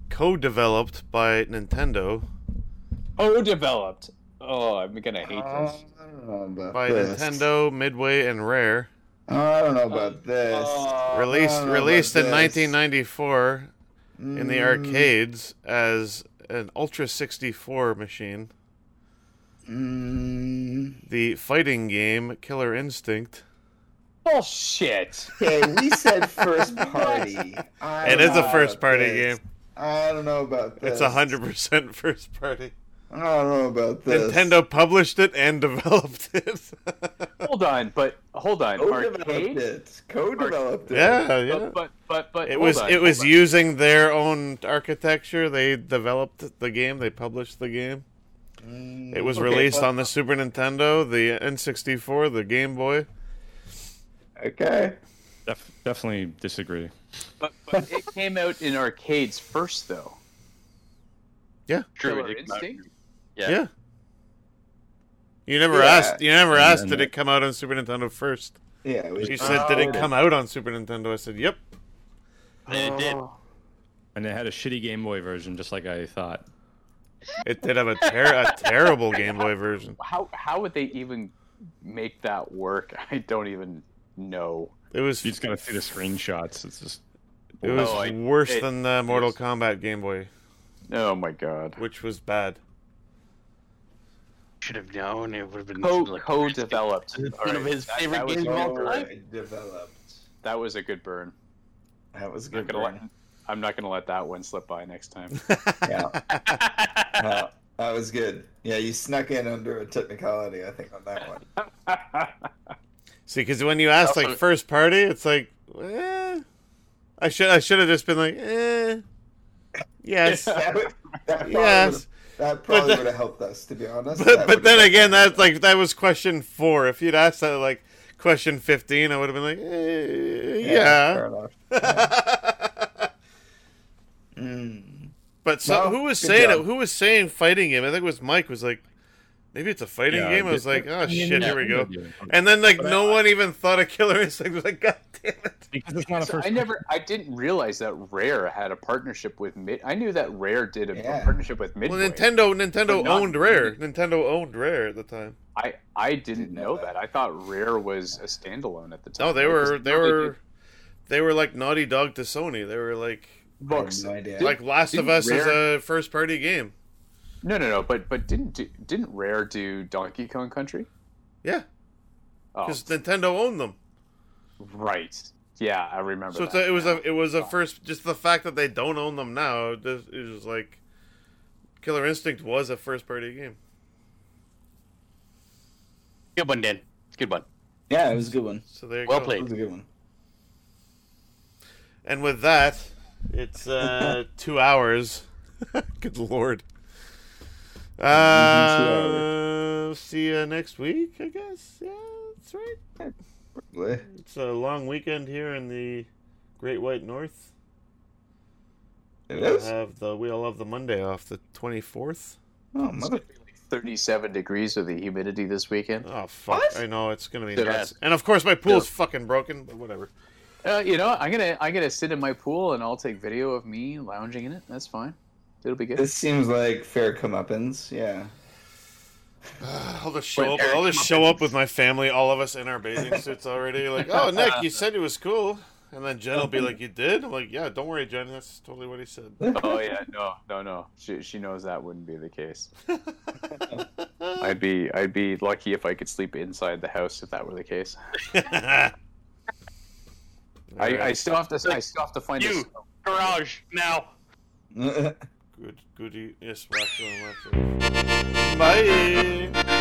co-developed by Nintendo Oh, developed. Oh, I'm gonna hate Uh, this. I don't know about by this. Nintendo, Midway, and Rare. Oh, I don't know about this. Uh, Released know released about in this. 1994 in the Mm, arcades as an Ultra 64 machine. Mm, The fighting game Killer Instinct. Bullshit. okay, we said first party. I It a first party this. game. I don't know about this. It's 100% first party. I don't know about this. Nintendo published it and developed it. Hold on, but hold on. co-developed Arcade. it. Co-developed it. yeah, yeah. But but but, but It was on, it was on. using their own architecture. They developed the game. They published the game. Mm, It was okay, released but- on the Super Nintendo, the N64, the Game Boy. Okay. Def- definitely disagree. But, but it came out in arcades first, though. Yeah. True. Killer it did come out- Instinct? Yeah. Yeah. You never Yeah. asked. You never And- asked. and Did the- it come out on Super Nintendo first? Yeah. It was, You said, "Did it come out on Super Nintendo?" I said, "Yep." And it did. Oh. And it had a shitty Game Boy version, just like I thought. It did have a, ter- a terrible Game Boy version. How how would they even make that work? I don't even know. It was You just gotta see the screenshots. It's just it was Oh, I- worse it- than the Mortal yes. Kombat Game Boy, Oh my god. which was bad. Should have known it would have been Co like- co developed. It's one of his favorite was games of all time. developed. That was a good burn. That was I'm good. not gonna let, burn. I'm not gonna let that one slip by next time. Yeah. Uh, that was good. Yeah, you snuck in under a technicality, I think, on that one. See, because when you ask like first party, it's like, eh. I should I should have just been like, eh. Yes, that would, that yes. That probably would have helped us, to be honest. But but then again, that's like that was question four. If you'd asked that like question fifteen, I would have been like, eh, fair yeah. enough. Mm. but so, No, who was saying it? Who was saying fighting him? I think it was Mike. Was like, maybe it's a fighting Yeah, game. I was like, oh shit, here we go. And then like no one even thought of Killer Instinct. I was like, god damn it. Because it's not a So first. I never, I didn't realize that Rare had a partnership with Mid. I knew that Rare did a, a Yeah. partnership with Midway. Well, Nintendo Nintendo owned Rare. Nintendo owned Rare at the time. I I didn't Didn't know know that. I thought Rare was a standalone at the time. No, they were they were did they were like Naughty Dog to Sony. They were like books. no like Last of didn't Us is a first party game. No, no, no. But but didn't do, didn't Rare do Donkey Kong Country? Yeah, Oh, because Nintendo owned them. right. Yeah, I remember. So that a, it was a it was a first just the fact that they don't own them now. It just- was like Killer Instinct was a first party game. Good one, Dan. Good one. Yeah, it was a good one. So there you Well go. It was a good one. And with that, it's uh, two hours. Good lord. Uh, see you next week, I guess. Yeah, that's right. Probably. It's a long weekend here in the Great White North. It We'll is? have the we'll have the Monday off, the twenty fourth. Oh, It's mother. gonna be like 37 degrees with the humidity this weekend. Oh fuck! What? I know it's gonna be Did I- nuts. And of course, my pool's fucking broken. But whatever. Uh, you know, I'm gonna I'm gonna sit in my pool and I'll take video of me lounging in it. That's fine. It'll be good. This seems like fair comeuppance. Yeah. I'll just show up. Eric I'll just show up up with my family, all of us in our bathing suits already. Like, oh Nick, you said it was cool, and then Jen will be like, "You did?" I'm like, "Yeah, don't worry, Jen. That's totally what he said." oh yeah, no, no, no. She she knows that wouldn't be the case. I'd be I'd be lucky if I could sleep inside the house if that were the case. I, I still have to I still have to find You. a Garage now. Good, goody. Yes, watch on, watch on. Bye.